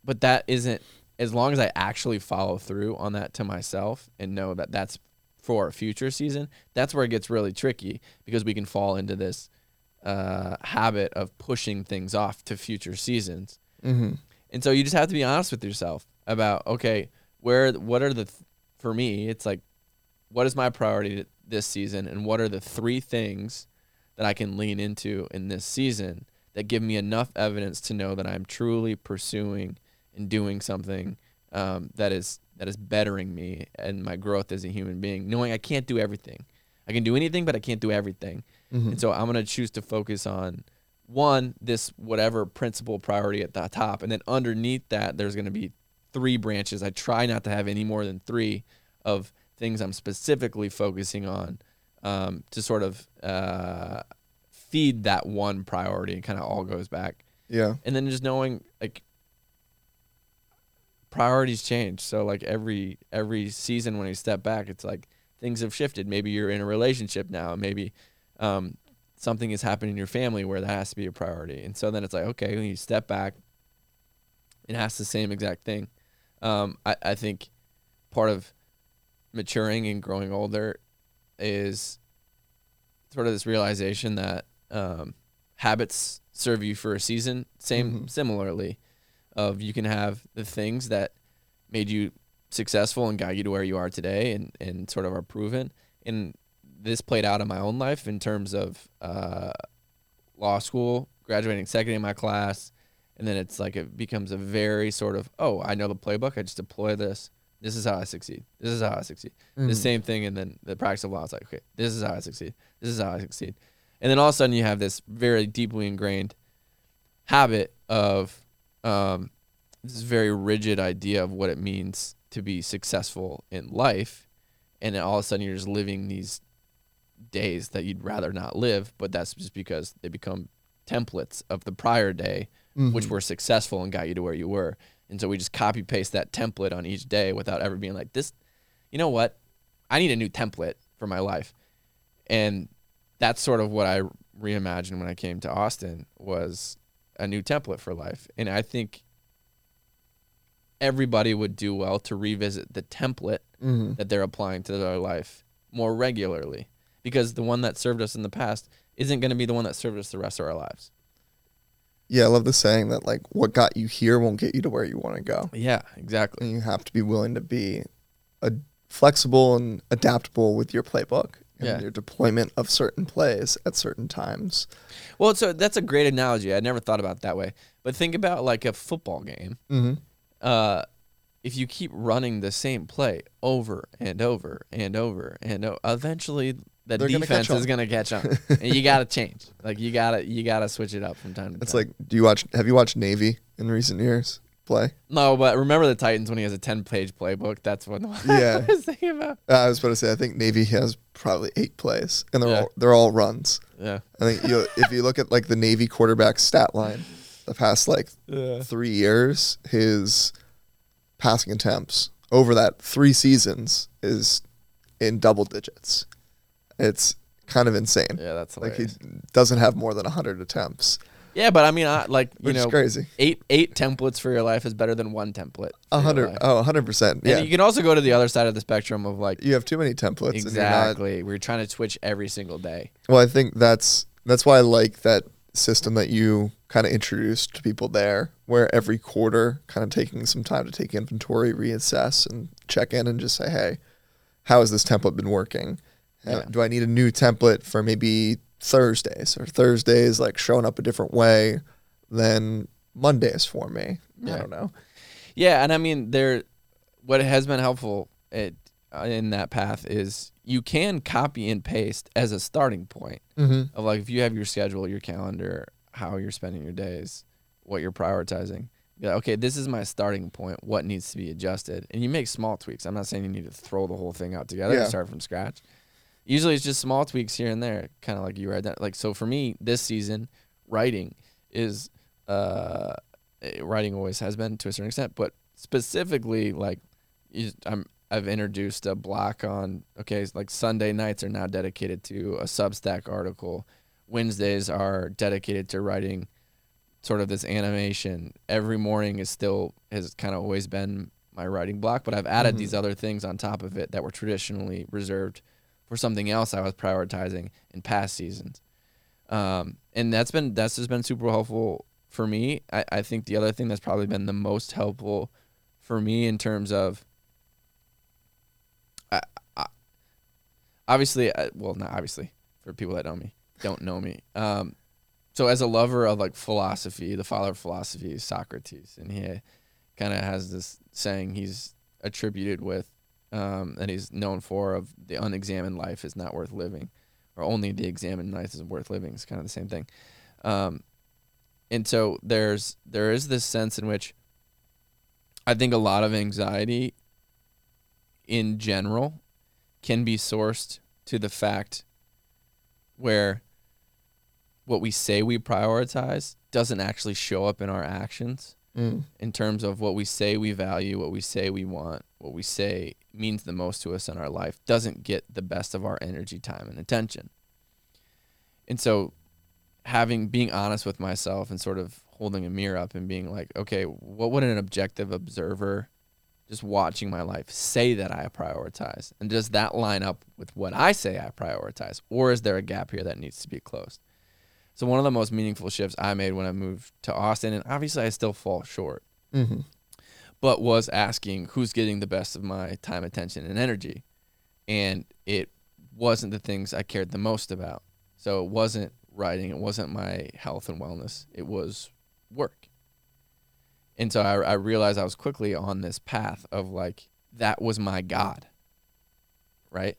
but that isn't as long as I actually follow through on that to myself and know that that's for a future season. That's where it gets really tricky because we can fall into this uh, habit of pushing things off to future seasons. Mm-hmm. And so you just have to be honest with yourself about okay, where what are the for me, it's like what is my priority this season and what are the three things that I can lean into in this season that give me enough evidence to know that I'm truly pursuing and doing something um, that is that is bettering me and my growth as a human being, knowing I can't do everything. I can do anything, but I can't do everything. Mm-hmm. And so I'm going to choose to focus on one, this whatever principal priority at the top. And then underneath that, there's going to be three branches. I try not to have any more than three of things I'm specifically focusing on um, to sort of uh, feed that one priority and kind of all goes back. Yeah. And then just knowing like priorities change. So like every every season when you step back, it's like things have shifted. Maybe you're in a relationship now. Maybe um, something is happening in your family where that has to be a priority. And so then it's like, okay, when you step back and ask the same exact thing. Um, I, I think part of maturing and growing older is sort of this realization that um, habits serve you for a season. Same, Mhm. similarly, of you can have the things that made you successful and got you to where you are today, and and sort of are proven. And this played out in my own life in terms of uh, law school, graduating second in my class, and then it's like it becomes a very sort of oh I know the playbook, I just deploy this. This is how I succeed. This is how I succeed. The Mhm. same thing, and then the practice of law is like okay, this is how I succeed. This is how I succeed. And then all of a sudden you have this very deeply ingrained habit of um, this very rigid idea of what it means to be successful in life, and then all of a sudden you're just living these days that you'd rather not live, but that's just because they become templates of the prior day, which Mhm. were successful and got you to where you were. And so we just copy paste that template on each day without ever being like, this, you know what? I need a new template for my life. And that's sort of what I reimagined when I came to Austin was a new template for life. And I think everybody would do well to revisit the template Mhm. that they're applying to their life more regularly because the one that served us in the past isn't going to be the one that served us the rest of our lives. Yeah, I love the saying that like what got you here won't get you to where you want to go. Yeah, exactly. And you have to be willing to be a flexible and adaptable with your playbook and Yeah. your deployment of certain plays at certain times. Well, so that's a great analogy. I never thought about it that way. But think about like a football game. Mm-hmm. Uh, if you keep running the same play over and over and over and o- eventually the They're gonna defense catch is on. going to catch on, and you got to change. Like you got to you got to switch it up from time to It's time. like, do you watch? Have you watched Navy in recent years play? no, but remember the Titans when he has a ten page playbook. That's what Yeah. I was thinking about. Uh, I was about to say, I think Navy has probably eight plays, and they're Yeah. all they're all runs. Yeah. I think you if you look at like the Navy quarterback stat line, the past like Yeah. three years, his passing attempts over that three seasons is in double digits. It's kind of insane. Yeah, that's Like he doesn't have more than hundred attempts, yeah, but I mean, I, like you which know, is crazy. eight eight templates for your life is better than one template. A hundred, oh, a hundred percent. And Yeah, you can also go to the other side of the spectrum of like you have too many templates. And not, exactly. We're trying to switch every single day. well, I think that's that's why I like that system that you kind of introduced to people there, where every quarter, kind of taking some time to take inventory, reassess, and check in, and just say, hey, how has this template been working? Yeah. do I need a new template for maybe Thursdays or Thursdays like showing up a different way than Mondays for me? I don't know. Yeah, and I mean, there. What has been helpful it, uh, in that path is you can copy and paste as a starting point Mm-hmm. of like if you have your schedule, your calendar, how you're spending your days, what you're prioritizing. Okay, this is my starting point. What needs to be adjusted? And you make small tweaks. I'm not saying you need to throw the whole thing out together Yeah. and start from scratch, Usually it's just small tweaks here and there, kind of like you read that. Like so for me, this season, writing is uh, eh, writing always has been to a certain extent, but specifically like I'm I've introduced a block on okay, like Sunday nights are now dedicated to a Substack article. Wednesdays are dedicated to writing sort of this animation. Every morning is still has kind of always been my writing block, but I've added Mhm. these other things on top of it that were traditionally reserved for something else I was prioritizing in past seasons. Um, and that's been that's just been super helpful for me. I, I think the other thing that's probably been the most helpful for me in terms of I, I, obviously I, well not obviously for people that know me don't know me um, so as a lover of like philosophy the father of philosophy is socrates and he kind of has this saying he's attributed with um, and he's known for of the unexamined life is not worth living or only the examined life is worth living it's kind of the same thing um, and so there's there is this sense in which i think a lot of anxiety in general can be sourced to the fact where what we say we prioritize doesn't actually show up in our actions Mm. in terms of what we say we value, what we say we want, what we say means the most to us in our life doesn't get the best of our energy, time, and attention. And so having being honest with myself and sort of holding a mirror up and being like, okay, what would an objective observer just watching my life say that I prioritize? And does that line up with what I say I prioritize? Or is there a gap here that needs to be closed? So one of the most meaningful shifts I made when I moved to Austin, and obviously I still fall short, hmm but was asking who's getting the best of my time, attention, and energy. And it wasn't the things I cared the most about. So it wasn't writing, it wasn't my health and wellness, it was work. And so I, I realized I was quickly on this path of like, that was my God, right?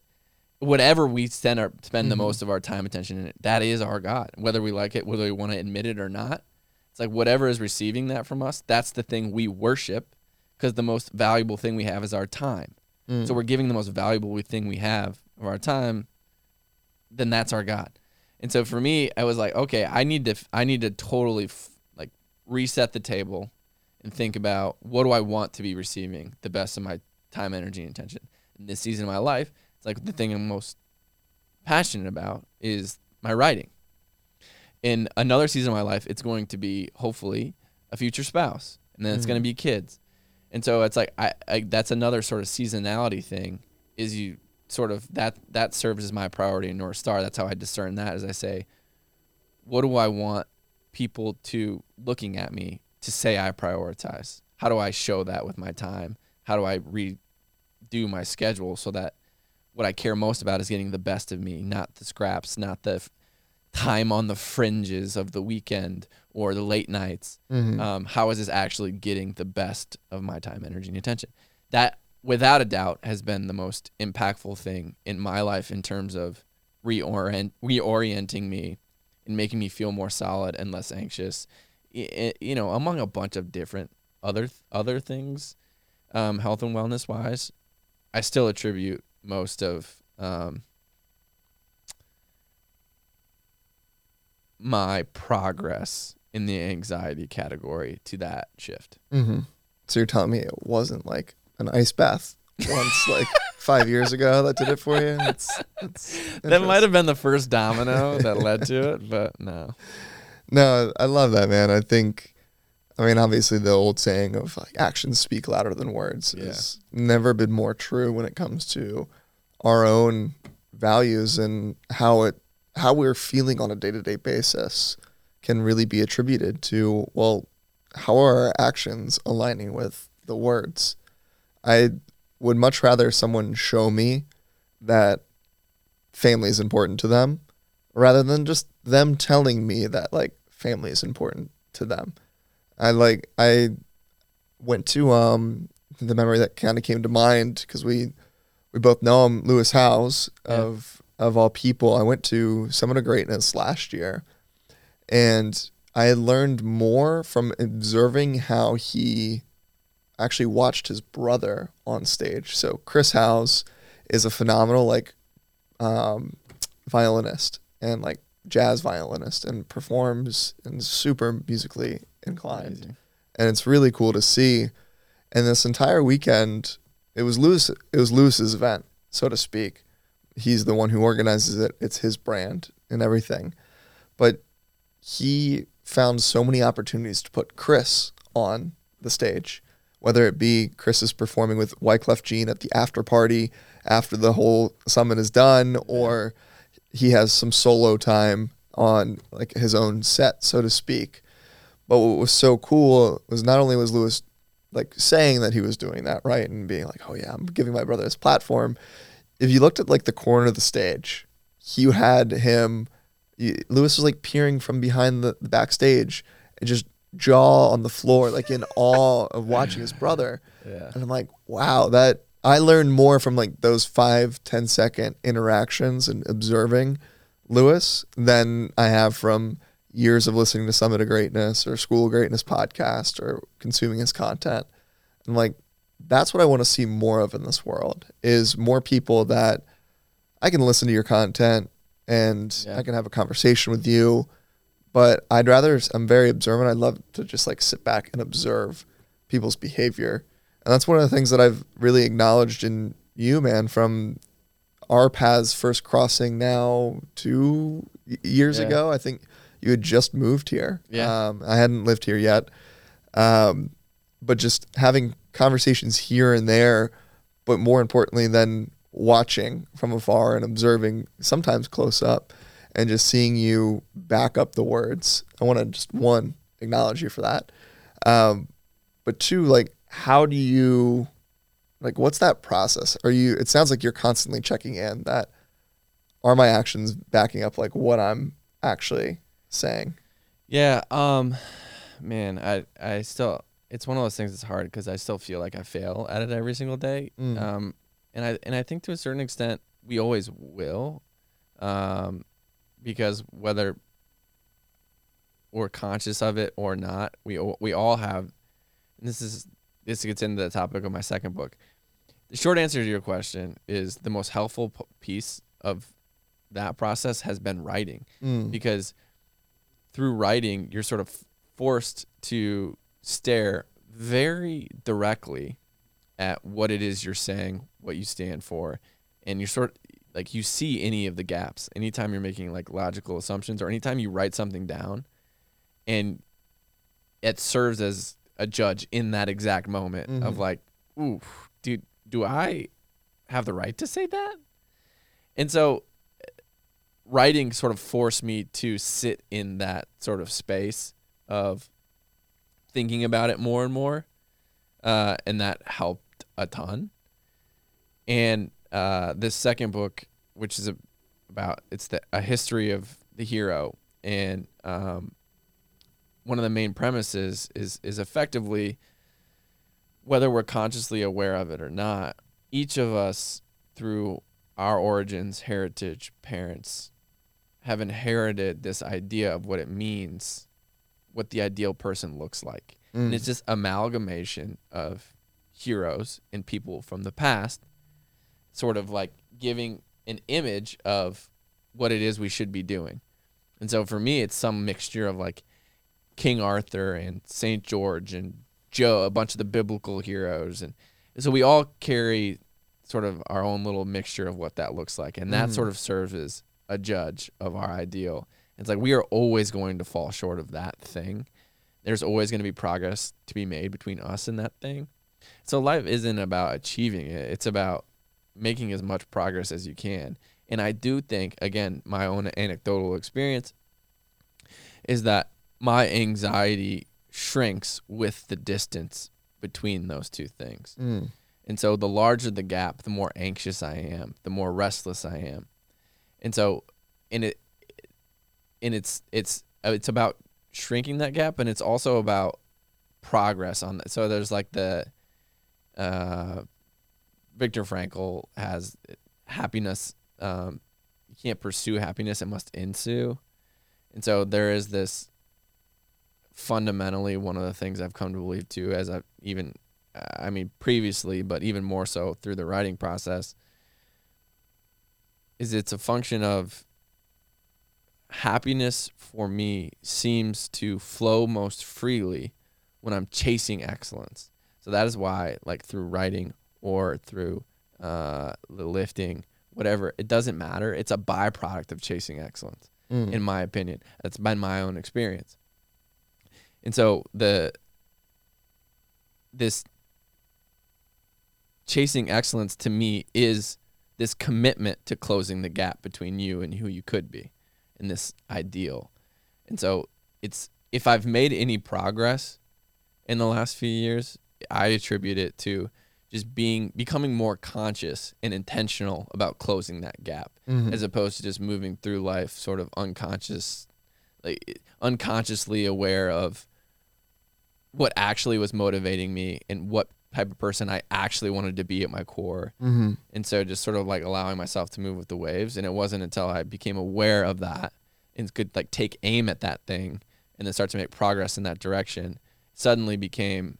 Whatever we spend, our, spend the Mhm. most of our time, attention in, that is our God. Whether we like it, whether we want to admit it or not, it's like whatever is receiving that from us, that's the thing we worship because the most valuable thing we have is our time. Mm. So we're giving the most valuable thing we have of our time, then that's our God. And so for me, I was like, okay, I need to, I need to totally f- like reset the table and think about what do I want to be receiving the best of my time, energy, and attention. In this season of my life, it's like the thing I'm most passionate about is my writing. In another season of my life, it's going to be hopefully a future spouse, and then it's Mhm. going to be kids. And so it's like I, I that's another sort of seasonality thing is you sort of that that serves as my priority in North Star. That's how I discern that as I say, what do I want people to looking at me to say I prioritize? How do I show that with my time? How do I redo my schedule so that what I care most about is getting the best of me, not the scraps, not the f- time on the fringes of the weekend or the late nights Mhm. um, how is this actually getting the best of my time, energy, and attention? That, without a doubt, has been the most impactful thing in my life in terms of reorient, reorienting me and making me feel more solid and less anxious. I- I- you know, among a bunch of different other other things, um, health and wellness wise, I still attribute most of um, my progress in the anxiety category to that shift. hmm So you're telling me it wasn't like an ice bath once, like five years ago, that did it for you? That's, that's That might have been the first domino that led to it, but no. No, I love that, man. I think, I mean, obviously, the old saying of like actions speak louder than words Yeah. has never been more true when it comes to our own values and how it how we're feeling on a day to day basis can really be attributed to well, how are our actions aligning with the words? I would much rather someone show me that family is important to them rather than just them telling me that like family is important to them. I like I went to um the memory that kind of came to mind because we we both know him, Lewis Howes Yeah. of of all people. I went to Summit of Greatness last year, and I learned more from observing how he actually watched his brother on stage. So Chris Howes is a phenomenal like um, violinist and like jazz violinist and performs and super musically inclined. Amazing. And it's really cool to see. And this entire weekend, it was Lewis. It was Lewis's event, so to speak. He's the one who organizes it. It's his brand and everything. But he found so many opportunities to put Chris on the stage, whether it be Chris is performing with Wyclef Jean at the after party after the whole summit is done, or he has some solo time on like his own set, so to speak. But what was so cool was not only was Lewis like saying that he was doing that right and being like, "Oh yeah, I'm giving my brother this platform." If you looked at like the corner of the stage, you had him. You, Lewis was like peering from behind the, the backstage and just jaw on the floor, like in awe of watching his brother. Yeah. And I'm like, wow, that I learned more from like those five, 10 second interactions and observing Lewis than I have from years of listening to Summit of Greatness or School of Greatness podcast or consuming his content. And like, that's what I want to see more of in this world is more people that I can listen to your content and Yeah. I can have a conversation with you. But I'd rather, I'm very observant. I'd love to just like sit back and observe people's behavior. And that's one of the things that I've really acknowledged in you, man, from our paths first crossing now two years Yeah. ago. I think you had just moved here. Yeah. Um, I hadn't lived here yet. Um, but just having conversations here and there, but more importantly than watching from afar and observing sometimes close up and just seeing you back up the words. I want to just one acknowledge you for that. Um, but two, like how do you like what's that process? Are you it sounds like you're constantly checking in that are my actions backing up like what I'm actually saying? Yeah, um man, I I still it's one of those things that's hard cuz I still feel like I fail at it every single day. Mm. Um and I and I think to a certain extent we always will. Um because whether we're conscious of it or not, we all- we all have and this is this gets into the topic of my second book. The short answer to your question is the most helpful p- piece of that process has been writing Mm. because through writing you're sort of forced to stare very directly at what it is you're saying what you stand for and you're sort like you see any of the gaps anytime you're making like logical assumptions or anytime you write something down and it serves as a judge in that exact moment of Mhm. like ooh dude do i have the right to say that and so writing sort of forced me to sit in that sort of space of thinking about it more and more uh, and that helped a ton. And uh, this second book which is a, about it's the a history of the hero. And um, one of the main premises is is effectively whether we're consciously aware of it or not each of us through our origins heritage parents have inherited this idea of what it means what the ideal person looks like. And Mm. it's just amalgamation of heroes and people from the past sort of like giving an image of what it is we should be doing. And so for me it's some mixture of like king arthur and saint george and joe a bunch of the biblical heroes. And so we all carry sort of our own little mixture of what that looks like. And that Mhm. sort of serves as a judge of our ideal. It's like we are always going to fall short of that thing. There's always going to be progress to be made between us and that thing so life isn't about achieving it it's about making as much progress as you can and i do think again my own anecdotal experience is that my anxiety shrinks with the distance between those two things Mm. and so the larger the gap, the more anxious I am, the more restless I am. And so in it and it's it's uh, it's about shrinking that gap and it's also about progress on that. So there's like the uh Viktor Frankl has happiness um you can't pursue happiness, it must ensue. And so there is this fundamentally one of the things I've come to believe too as I've even I mean previously, but even more so through the writing process, is it's a function of happiness for me seems to flow most freely when I'm chasing excellence. So that is why, like through writing or through uh, the lifting, whatever, it doesn't matter. It's a byproduct of chasing excellence, Mm. in my opinion. That's been my own experience. And so the this chasing excellence to me is this commitment to closing the gap between you and who you could be and this ideal. And so it's if I've made any progress in the last few years, I attribute it to just being becoming more conscious and intentional about closing that gap Mhm. as opposed to just moving through life sort of unconscious like unconsciously aware of what actually was motivating me and what type of person I actually wanted to be at my core. Mhm. And so just sort of like allowing myself to move with the waves. And it wasn't until I became aware of that and could like take aim at that thing and then start to make progress in that direction, suddenly became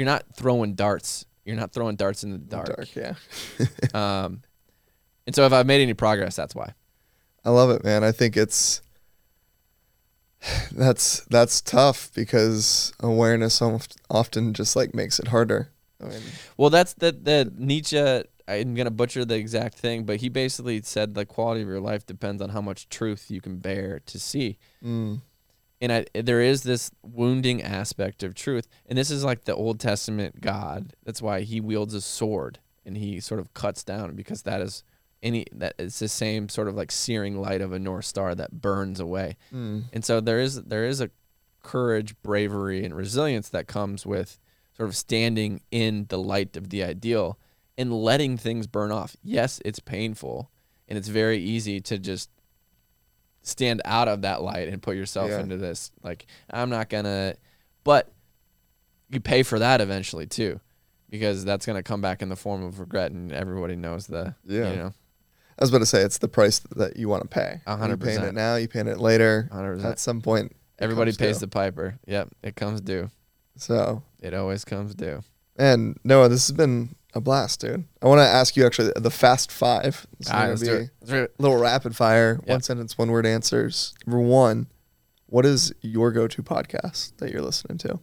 you're not throwing darts. You're not throwing darts in the dark. Dark, yeah. Um, and so if I've made any progress, that's why. I love it, man. I think it's that's that's tough because awareness often just like makes it harder. I mean, Well, that's that that Nietzsche. I'm gonna butcher the exact thing, but he basically said the quality of your life depends on how much truth you can bear to see. mm, And I, there is this wounding aspect of truth, and this is like the Old Testament God. That's why he wields a sword and he sort of cuts down because that is any that it's the same sort of like searing light of a north star that burns away. mm, And so there is there is a courage, bravery, and resilience that comes with sort of standing in the light of the ideal and letting things burn off. Yes, it's painful, and it's very easy to just stand out of that light and put yourself Yeah. into this like I'm not gonna, but you pay for that eventually too, because that's gonna come back in the form of regret, and everybody knows the Yeah. you know I was about to say it's the price that you want to pay. Hundred you paying it now? You paying it later? hundred percent. At some point, Everybody pays due. the piper. Yep, it comes due. So, It always comes due. and Noah, this has been a blast, dude. I want to ask you actually the fast five. Is gonna let's be do it. Let's do it. a little rapid fire, one sentence, one word answers. Number one, what is your go-to podcast that you're listening to?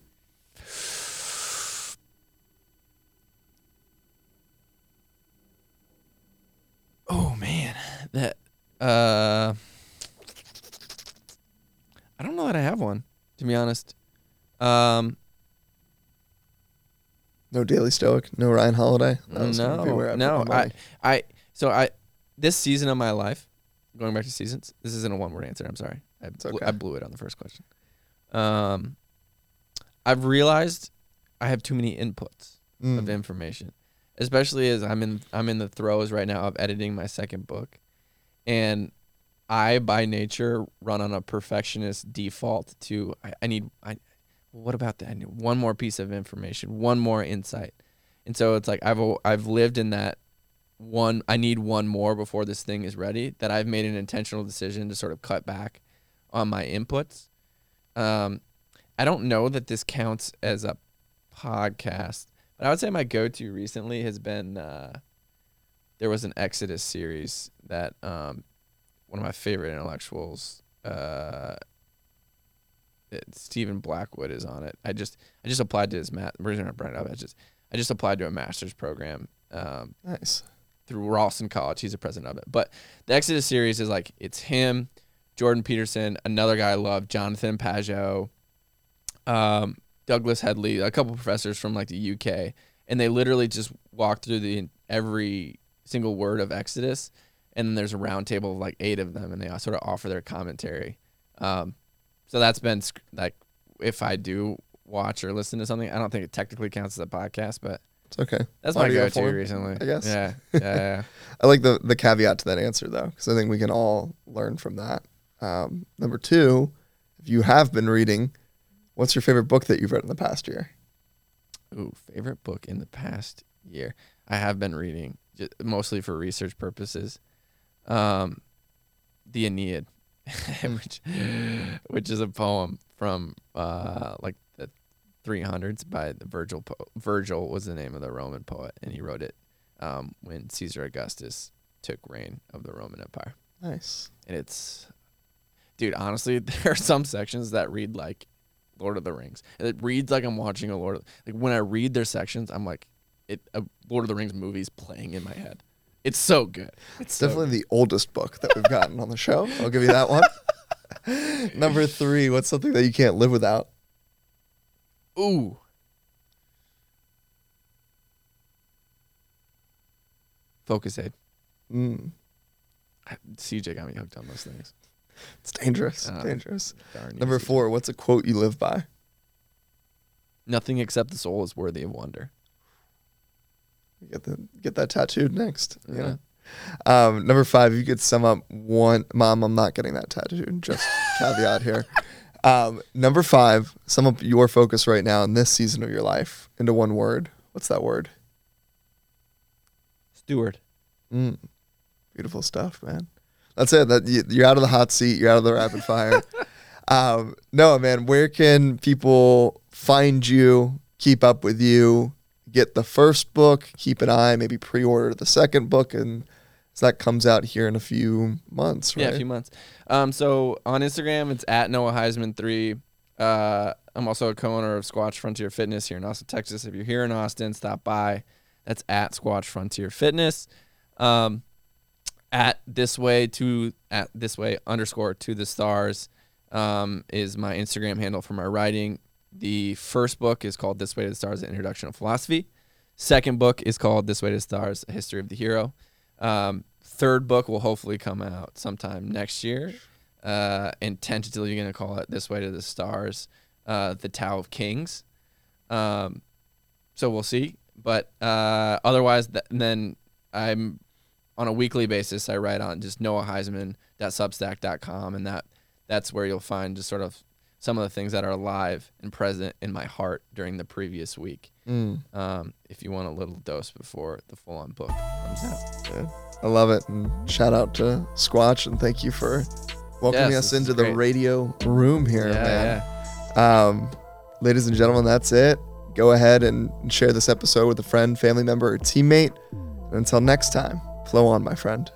Oh man, that uh, I don't know that I have one to be honest. Um, No Daily Stoic, no Ryan Holiday. That was gonna be no, no, I. I, so I, this season of my life, going back to seasons. This isn't a one-word answer. I'm sorry. I, okay. I blew it on the first question. Um, I've realized I have too many inputs. Mm. of information, especially as I'm in I'm in the throes right now of editing my second book, and I by nature run on a perfectionist default to I, I need I what about that one more piece of information one more insight, and so it's like I've I've lived in that one I need one more before this thing is ready that I've made an intentional decision to sort of cut back on my inputs. Um, I don't know that this counts as a podcast. But I would say my go-to recently has been uh, there was an Exodus series that um, one of my favorite intellectuals, uh, Stephen Blackwood, is on it. I just I just applied to his mat. The reason I brought it up, I just I just applied to a master's program um, Nice. through Ralston College. He's the president of it. But the Exodus series is like it's him, Jordan Peterson, another guy I love, Jonathan Pageau, um, Douglas Hedley, a couple professors from like the UK, and they literally just walk through the every single word of Exodus, and then there's a round table of like eight of them, and they all sort of offer their commentary. Um, so that's been like if I do watch or listen to something, I don't think it technically counts as a podcast, but It's okay. that's my Audio go-to form, recently. I guess. Yeah, yeah, yeah. I like the the caveat to that answer though, because I think we can all learn from that. Um, number two, if you have been reading, what's your favorite book that you've read in the past year? Ooh, favorite book in the past year. I have been reading mostly for research purposes. Um, the Aeneid, which which is a poem from uh like the 300s by the Virgil. Po- Virgil was the name of the Roman poet, and he wrote it um, when Caesar Augustus took reign of the Roman Empire. Nice. And it's, dude, honestly, there are some sections that read like Lord of the Rings. It reads like I'm watching a Lord. Of, like when I read their sections, I'm like, it a Lord of the Rings movie's playing in my head. It's so good. It's so Definitely the oldest book that we've gotten on the show. I'll give you that one. Number three, what's something that you can't live without? Ooh. Focus aid. Mm, CJ got me hooked on those things. it's dangerous. Uh, dangerous. Number four, what's a quote you live by? Nothing except the soul is worthy of wonder. Get the get that tattooed next. You Yeah. know? Um, number five, you could sum up one mom, I'm not getting that tattooed. Just caveat here. Um, number five, sum up your focus right now in this season of your life into one word. What's that word? Steward. Mm, beautiful stuff, man. That's it. That you, you're out of the hot seat. You're out of the rapid fire. um, no, man. Where can people find you? Keep up with you. Get the first book. Keep an eye. Maybe pre-order the second book, and so that comes out here in a few months, right? Yeah, a few months. Um, so on Instagram, it's at Noah Huisman three. Uh, I'm also a co-owner of Squatch Frontier Fitness here in Austin, Texas. If you're here in Austin, stop by. That's at Squatch Frontier Fitness. Um, at this way to at this way underscore to the stars um, is my Instagram handle for my writing. The first book is called This Way to the Stars: An Introduction to Philosophy. Second book is called This Way to the Stars: A History of the Hero. Um, third book will hopefully come out sometime next year, uh, and tentatively going to call it This Way to the Stars: uh, The Tao of Kings. Um, so we'll see. But uh, otherwise, th- then I'm on a weekly basis. I write on just noahhuisman.substack.com, and that that's where you'll find just sort of some of the things that are alive and present in my heart during the previous week. Mm, Um, if you want a little dose before the full-on book comes out. yeah. I love it. And shout out to Squatch and thank you for welcoming Yes, us into the radio room here, yeah, man. yeah. Um, ladies and gentlemen, that's it. Go ahead and share this episode with a friend, family member, or teammate. And until next time, flow on, my friend.